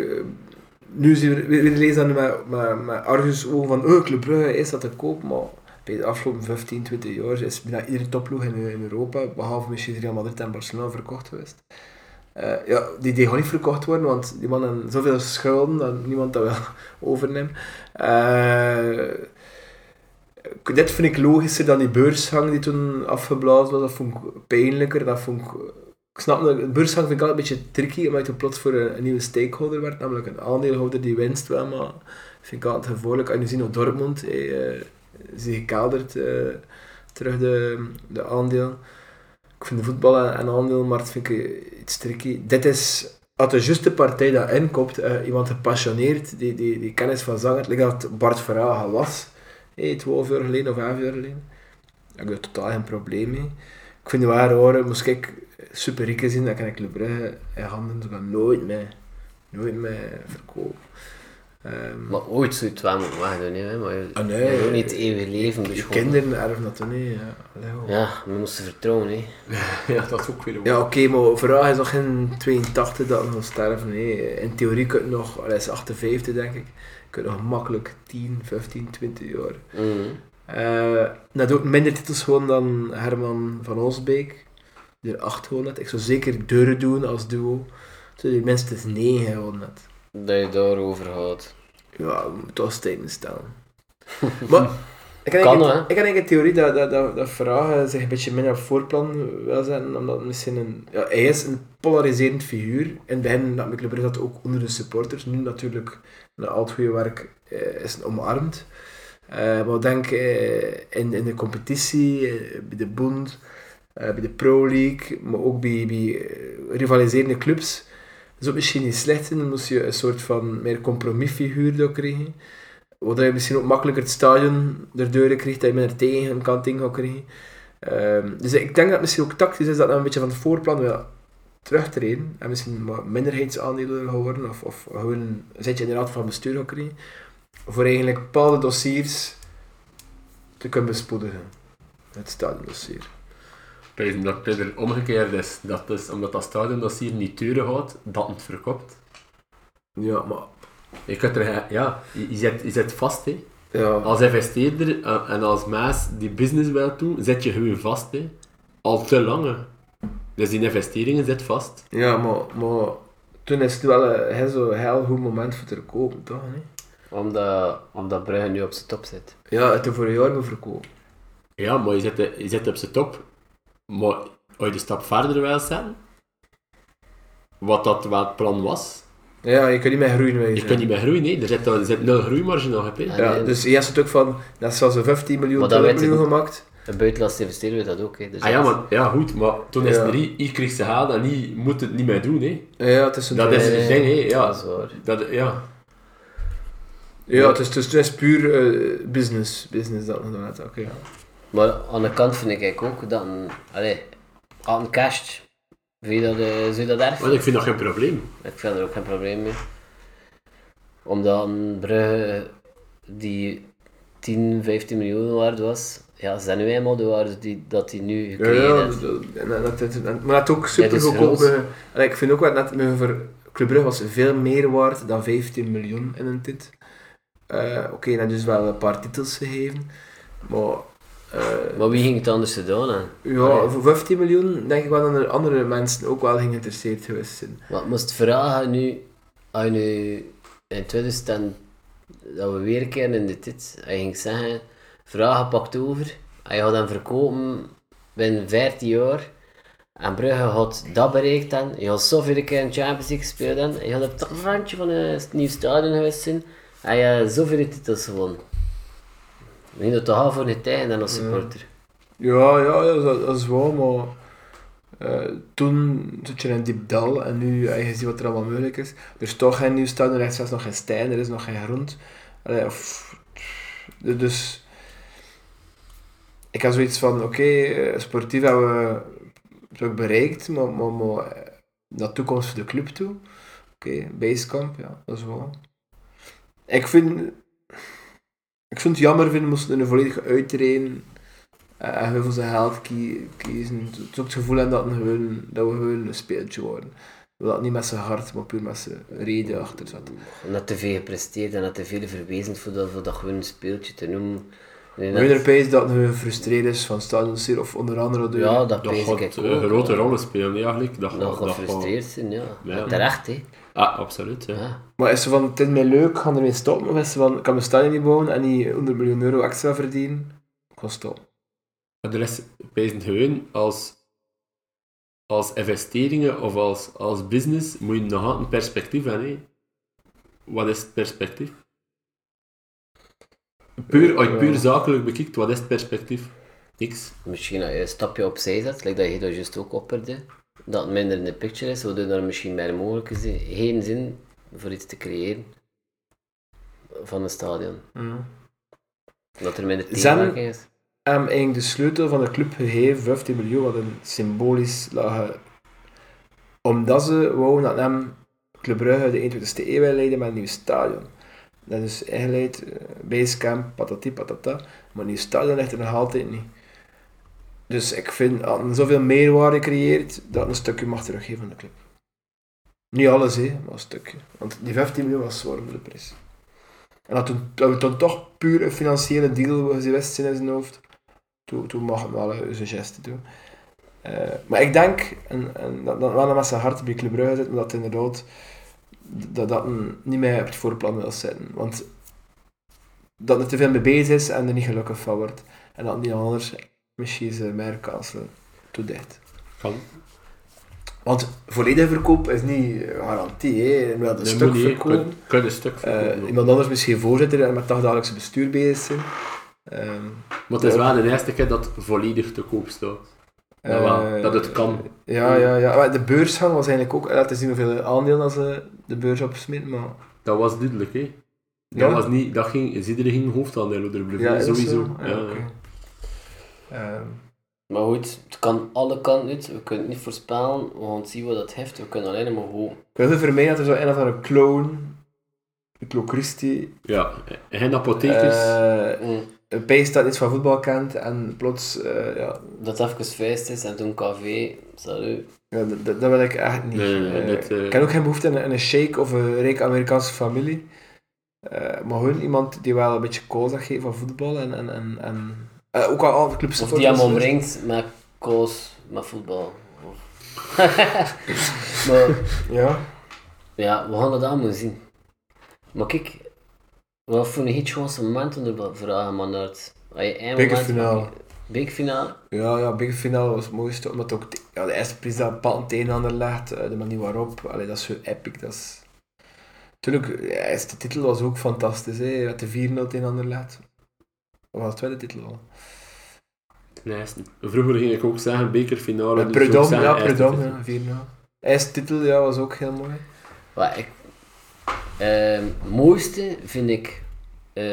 nu zien we, we, we lezen dan met, met, met argus ogen van oh, Club Brugge is dat te koop, maar bij de afgelopen 15, 20 jaar is bijna iedere topploeg in, in Europa, behalve misschien Real Madrid en Barcelona, verkocht geweest. Eh, ja, die, die gaan niet verkocht worden, want die mannen hebben zoveel schulden dat niemand dat wil (laughs) overnemen. Eh, dit vind ik logischer dan die beursgang die toen afgeblazen was. Dat vond ik pijnlijker. Dat vond ik, snap dat, een beursgang vind ik altijd een beetje tricky, omdat je plots voor een, nieuwe stakeholder werd, namelijk een aandeelhouder die winst wil, maar vind ik altijd gevaarlijk. En nu zien we Dortmund, eh, ze gekelderd eh, terug de, de aandeel. Ik vind de voetbal en, en aandeelmarkt vind ik iets tricky. Dit is, als de juiste partij dat inkomt, eh, iemand gepassioneerd, die, die, die kennis van zang heeft, like dat Bart Verhagen was, hey, 12 jaar geleden of 11 jaar geleden. Daar heb ik totaal geen probleem mee. Ik vind het wel raar, moest ik super rieken zien, dan kan ik Club Brugge in handen, zo gaan nooit mee, nooit mee verkopen. Ehm, Maar ooit zou je het wel moeten wegdoen, hè, maar je, Ah, nee. niet het eeuwig leven. Dus je gewoon- kinderen erven dat toch niet, ja. Hoor. Ja, we moesten vertrouwen, hè. (laughs) ja, dat is ook weer Ja, oké, maar Verhagen is nog geen 82 dat nog sterven. Nee. In theorie kun je nog, hij is 58 denk ik, kun je nog makkelijk 10, 15, 20 jaar. Mhm. Eh dat ook minder titels gewoon dan Herman van Osbeek, die er 8 gewonnen had. Ik zou zeker deuren doen als duo, zodat hij minstens 9 gewonnen had. Dat je daarover gaat. Ja, we moeten toch statement stellen. (laughs) maar ik heb Kan, hè? ik heb een theorie dat, dat, dat, dat vragen zich een beetje minder op voorplan wil zetten, omdat misschien een, ja, hij is een polariserend figuur. In het begin dat Club dat ook onder de supporters, nu natuurlijk na al het goede werk eh, is het omarmd. Eh, maar ik denk eh, in, in de competitie, bij de Bund, eh, bij de Pro League, maar ook bij, bij rivaliserende clubs, is ook misschien niet slecht. Dan moest je een soort van meer compromisfiguur krijgen. Waardoor je misschien ook makkelijker het stadion erdoor krijgt, dat je minder tegen een kant in gaat krijgen. Ehm, dus ik denk dat het misschien ook tactisch is dat we een beetje van het voorplan wil terugtreden. En misschien minderheidsaandelen of, of gewoon een zetje in de raad van bestuur gaan krijgen. Voor eigenlijk bepaalde dossiers te kunnen bespoedigen. Het stadiondossier. Dat het er omgekeerd is. Dat is omdat dat stadion dat hier niet duren gaat, dat het verkoopt. Ja, maar... Je kunt er, ja, je, je, zit, je zit vast, hè. Ja, Als investeerder eh, en als maas die business wil doen, zit je gewoon vast, hè. al te lang. hè. Dus die investeringen zit vast. Ja, maar, maar toen is het wel een heel, zo heel goed moment voor te kopen, toch? Nee? Omdat, omdat Brugge nu op zijn top zit. Ja, het voor een jaar moet verkopen. Ja, maar je zit, je zit op zijn top. Maar als je de stap verder wil zetten, wat dat wel het plan was, Ja, je kunt niet meer groeien. je kunt niet meer groeien. Nee. Er, zit, er zit nul groeimarge nog op. hè. Ja. Nee. dus eerst het ook van, dat is een 15 miljoen, Maar dat 20 weet je miljoen gemaakt. Een buitenlandse investeerder weet dat ook. Hè. Dus Ah ja, maar, ja, goed, maar toen is Ja. het niet, hier kreeg ze geld en niet, moet het niet meer doen. Hè. Ja, het is een... Dat is het ding, hè. Ja, Dat is waar. dat, ja. Ja, het is, het is, het is puur eh, business. Business dat doen. Oké, ja. Maar aan de kant vind ik ook dat een, allee, aan een cash, vind je dat, eh, zou je dat erg ik vind dat geen probleem. Ik vind er ook geen probleem mee. Omdat een Brugge die 10, 15 miljoen waard was, ja, zijn nu eenmaal de waarde die, dat die nu Ja, gekregen ja, heeft. dat- dat- dat- dat- dat- maar dat ook super Ja, dat is goedkoop. eh, ik vind ook wel net eh, voor Club Brugge was veel meer waard dan 15 miljoen in een tit. Eh, Oké, dat is dus wel een paar titels gegeven. Maar, eh, Maar wie ging het anders te doen? Hè? ja, voor 15 miljoen denk ik wel dat er andere mensen ook wel geïnteresseerd geweest zijn. Wat moest vragen nu, als je nu in 2010, dat we weer een keer in de tit, hij ging zeggen, vragen pakt over, je gaat hem verkopen binnen 15 jaar, en Brugge had dat bereikt dan, je had zoveel keer in Champions League gespeeld dan, je had op het randje van een nieuw stadion geweest zijn, en je had zoveel titels gewonnen. Niet dat te voor een tijd dan als supporter. Ja, ja, ja dat, is waar, maar eh, toen zat je in een diep dal en nu heb je ziet wat er allemaal mogelijk is. Er is toch geen nieuw stadion, er is zelfs nog geen stijn, er is nog geen grond. Dus ik had zoiets van, oké, eh, sportief hebben we bereikt, maar, maar, maar eh, naar de toekomst voor de club toe. Oké, basecamp, ja, dat is wel. Ik vind, ik vind het jammer vinden, moesten we een volledige uittrainen eh, en heel veel zijn geld kie- kiezen. Het is ook het gevoel hebben dat, een gewoon, dat we gewoon een speeltje worden. Dat niet met zijn hart, maar puur met zijn reden achter zat. Net te veel gepresteerd en net te veel verwezen voor dat, voor dat gewoon een speeltje te noemen. Nee, dat- je dat hij gefrustreerd is van stadionseer of onder andere door... Ja, dat Dat gaat ik een grote rol spelen, ja, eigenlijk. Dat, Dat gaat- gaat dat gefrustreerd zijn, ja. Ja. Terecht, hè. Ah, absoluut. Ja. Ja. Maar is ze van, het is mij leuk, gaan ermee stoppen? Of is ze van, ik kan mijn stadion niet bouwen en niet 100 miljoen euro extra verdienen? Ik ga stoppen. Maar er is bij gewoon als, als investeringen of als, als business moet je nog altijd een perspectief hebben. hè. Wat is het perspectief? Puur, als je puur zakelijk bekijkt, wat is het perspectief? Niks. Misschien als je een stapje opzij zet, like dat je dat juist ook opperde, dat het minder in de picture is, waardoor er misschien meer mogelijkheden zijn voor iets te creëren van een stadion. Dat er minder tegenwerking is. hem eigenlijk de sleutel van de club gegeven, 15 miljoen, wat een symbolisch lag. Omdat ze wouden dat hem Club Brugge de 21ste eeuw leiden met een nieuw stadion. Dat is ingeleid, eh, basecamp, patati patata, maar een nieuw stadion ligt er nog altijd niet. Dus ik vind dat hij zoveel meerwaarde creëert, dat hij een stukje mag teruggeven aan de club. Niet alles, hè, maar een stukje. Want die 15 miljoen was zwaar voor de prijs. En dat toen, dat toen toch puur een financiële deal geweest zijn in zijn hoofd, toen, toen mag het wel een suggestie doen. Eh, maar ik denk, en, dat, dat wel met zijn hart bij Club Brugge zit, maar dat inderdaad dat dat niet meer op het voorplan wil zetten. Want dat er te veel mee bezig is en er niet gelukkig van wordt. En dat niet anders misschien zijn meer kansen toe dicht. Kan. Want volledige verkoop is niet garantie. Hè. Je moet een stuk niet, verkopen. kun- een stuk Eh, verkopen. iemand anders misschien voorzitter en met dagdagelijkse bestuur bezig zijn. Ehm, maar het is wel de eerste keer dat volledig te koop staat. Wel, eh, dat het kan. Ja, ja, ja. Maar de beursgang was eigenlijk ook... Laten zien hoeveel aandelen ze de beurs opsmeten, maar... Dat was duidelijk, hè. Ja? Dat was niet, dat ging, iedereen ging hoofdaandeel onder de Ja, sowieso. Ja, Ja. Ehm, Maar goed, het kan alle kanten uit. We kunnen het niet voorspellen. We gaan zien wat het heeft. We kunnen alleen maar hopen. Ik wil voor mij dat er zo een of andere clone... De Clo Christi... ja. En geen apothekers. eh Mm. een pijs dat iets van voetbal kent en plots... eh, ja, Dat het even feest is en toen café. Salut. ja dat, dat- dat wil ik echt niet. Nee, nee, nee, Eh, Ik heb ook geen behoefte aan een, shake of een rijke Amerikaanse familie. Eh, maar gewoon iemand die wel een beetje koolzacht geeft van voetbal en... en, en, en eh, ook al clubs Of die hem omringt met koos, met voetbal. (laughs) maar Ja. ja, we gaan het allemaal zien. Maar kijk, wat voor een hitchhouse momenten er vragen man uit. Één moment- Bekerfinale. Bekerfinale? Ja, ja, Big Finale was het mooiste, omdat ook de, ja, de eerste prijs dat Pan tegenander legt, eh, de manier waarop, allee, dat is zo epic. Dat is... Tuurlijk, de eerste titel was ook fantastisch, hè, met de 4-0 tegenander legt. Dat was de tweede titel al. Vroeger ging ik ook zeggen bekerfinale. Dus zeggen ja, eerste Prudhomme, titel. ja, 4-0. Eerste titel, ja, was ook heel mooi. Wat ik, ehm, het mooiste vind ik eh,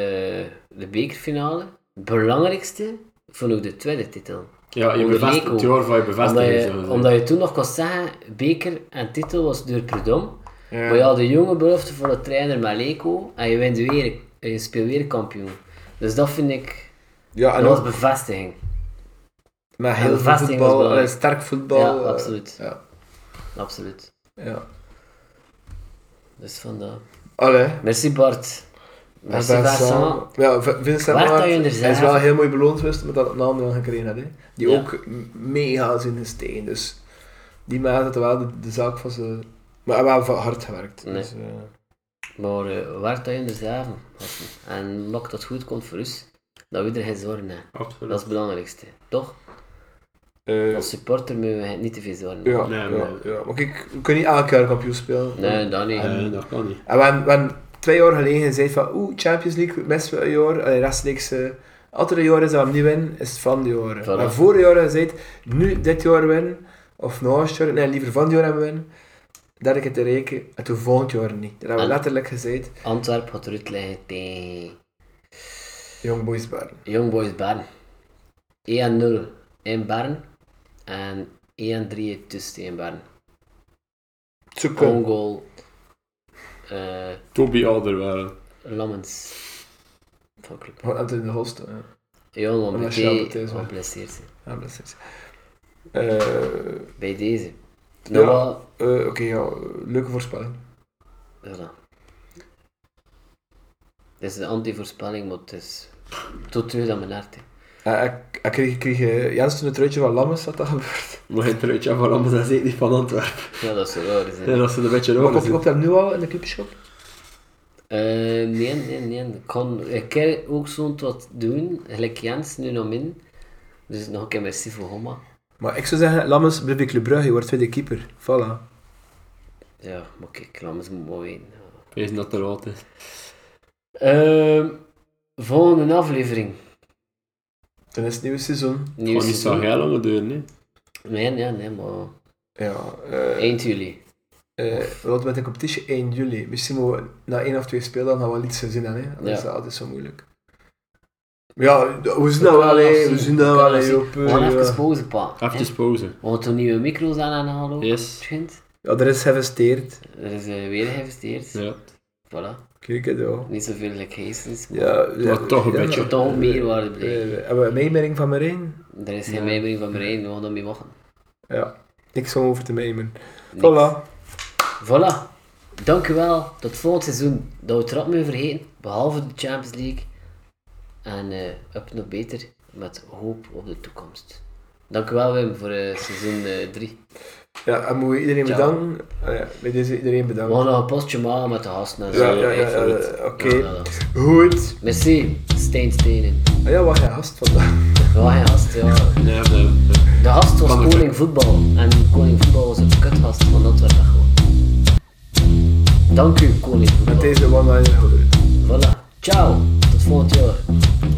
de bekerfinale. Het belangrijkste vond ik de tweede titel. Ja, je bevestigt Leco. het jaar van je Omdat bevestiging. je, zo gezegd. omdat je toen nog kon zeggen, beker en titel was door Prudhomme. Ja. Maar je had de jonge belofte van de trainer met Leco en je wint weer, en je speelt weer kampioen. Dus dat vind ik, ja, en dat was ook bevestiging. met heel veel voetbal, allee, sterk voetbal. Ja, eh, absoluut. Ja, Absoluut. ja. Dus vandaar. Allee. Merci Bart. Merci En Vincent. Ja, Vincent Maart, dat je in hij is wel heel mooi beloond geweest met dat naam dan gekregen had. Hè. Die Ja. ook mega zijn gestegen. Dus die man had wel de, de zaak van zijn... Maar hij heeft wel hard gewerkt. Nee. Dus, eh, Maar uh, waar dat je in de zaven gasten. En maak dat het goed komt voor ons, dat we er geen zorgen hebben. Absoluut. Dat is het belangrijkste. Toch? eh, Als supporter moeten we niet te veel zorgen ja. Nee, ja, maar- ja. Maar kijk, we kunnen niet elk jaar kampioen spelen. Nee, dat niet. Dat kan niet. En we hebben- we hebben twee jaar geleden gezegd van oeh, Champions League missen we een jaar. Allee, rechtstreeks... eh andere jaren dat we hem niet winnen, is het van die jaren. Voilà. Maar vorig jaar gezegd, nu dit jaar winnen, of naast jaar, nee, liever van die jaar hebben winnen. Derde keer te rekenen, en toen volgend jaar niet. Dat hebben we letterlijk gezegd. Antwerpen gaat eruit liggen tegen Young Boys Bern. Young Boys Bern. 1-0 in Bern en 1-3 tussen in Bern. Zo kunnen. Own goal. eh Toby Alderweireld. Lammens. Van club. Gewoon altijd in de host. Ja. Ja, maar hè. geblesseerd zijn. Ja, is het. Eh, Bij deze. Ja. Nou, eh, Oké, ja, leuke voorspelling. Voilà. Het is een anti-voorspelling, maar het is tot terug aan mijn hart. hè. Eh, ik, ik kreeg, ik kreeg eh, Jens toen het truitje van Lammes, wat dat gebeurd. (laughs) Maar het truitje van Rambes is zeker niet van Antwerpen. Ja, dat is zo raar. Is. Ja, dat ze een beetje Maar raar komt hem nu al in de clubshop? Eh, nee, nee, nee. Ik kan, ik kan ook zo'n wat doen, gelijk Jens, nu nog min. Dus nog een keer merci voor Homma. Maar ik zou zeggen, Lammes blijft bij Club Brugge, je wordt tweede keeper. Voilà. Ja, maar kijk, me eens mooi weten. Wees dat te laat is. Ehm, volgende aflevering. Dan is het nieuwe seizoen. Nieuw Gewoon niet zo seizoen. heel lang duren, hè. Nee, nee, nee, maar Ja, eh, eind juli. eh, we hadden met de competitie 1 juli. Misschien moeten we na één of twee spelen dan wel iets hebben. Hè? Dat Ja. is altijd zo moeilijk. Maar Ja, we zien dat wel, nog we zien. dat We wel. op, zien. eh, We gaan ja. even pauze, pa. Even pauze. We gaan toch nieuwe micro's aan aanhalen ook? Yes. Begint. Ja, er is geïnvesteerd. Er is eh, weer geïnvesteerd. Ja. Voilà. Kijk het wel. Niet zoveel like Geestens, maar Ja, ja, Maar toch een ja. beetje. toch meerwaarde Eh, blijven. hebben we een meemerking van Marijn? Er is geen Ja. mijmering van Marijn, we gaan ermee wachten. Ja, niks om over te. Niks. Voilà. Voilà. Dank u wel. Tot volgend seizoen. Dat we het rap mee vergeten, behalve de Champions League. En eh up nog beter met hoop op de toekomst. Dank u wel Wim voor eh, seizoen 3. Ja, en moeten we iedereen Ciao. bedanken. Ah ja, bij deze iedereen we bedankt. gaan nog een postje maken met de gasten en zo. Ja, ja, ja, oké. Goed. Merci, Steen Stenen. Ah ja, wat geen gast vandaag. (laughs) Ja, geen gast, ja. Nee, de, De gast was Koning Voetbal. En Koning Voetbal was een kutgast van Antwerpen gewoon. Dank u, Koning Met Voetbal. deze one-liner. Voilà. Ciao. forty.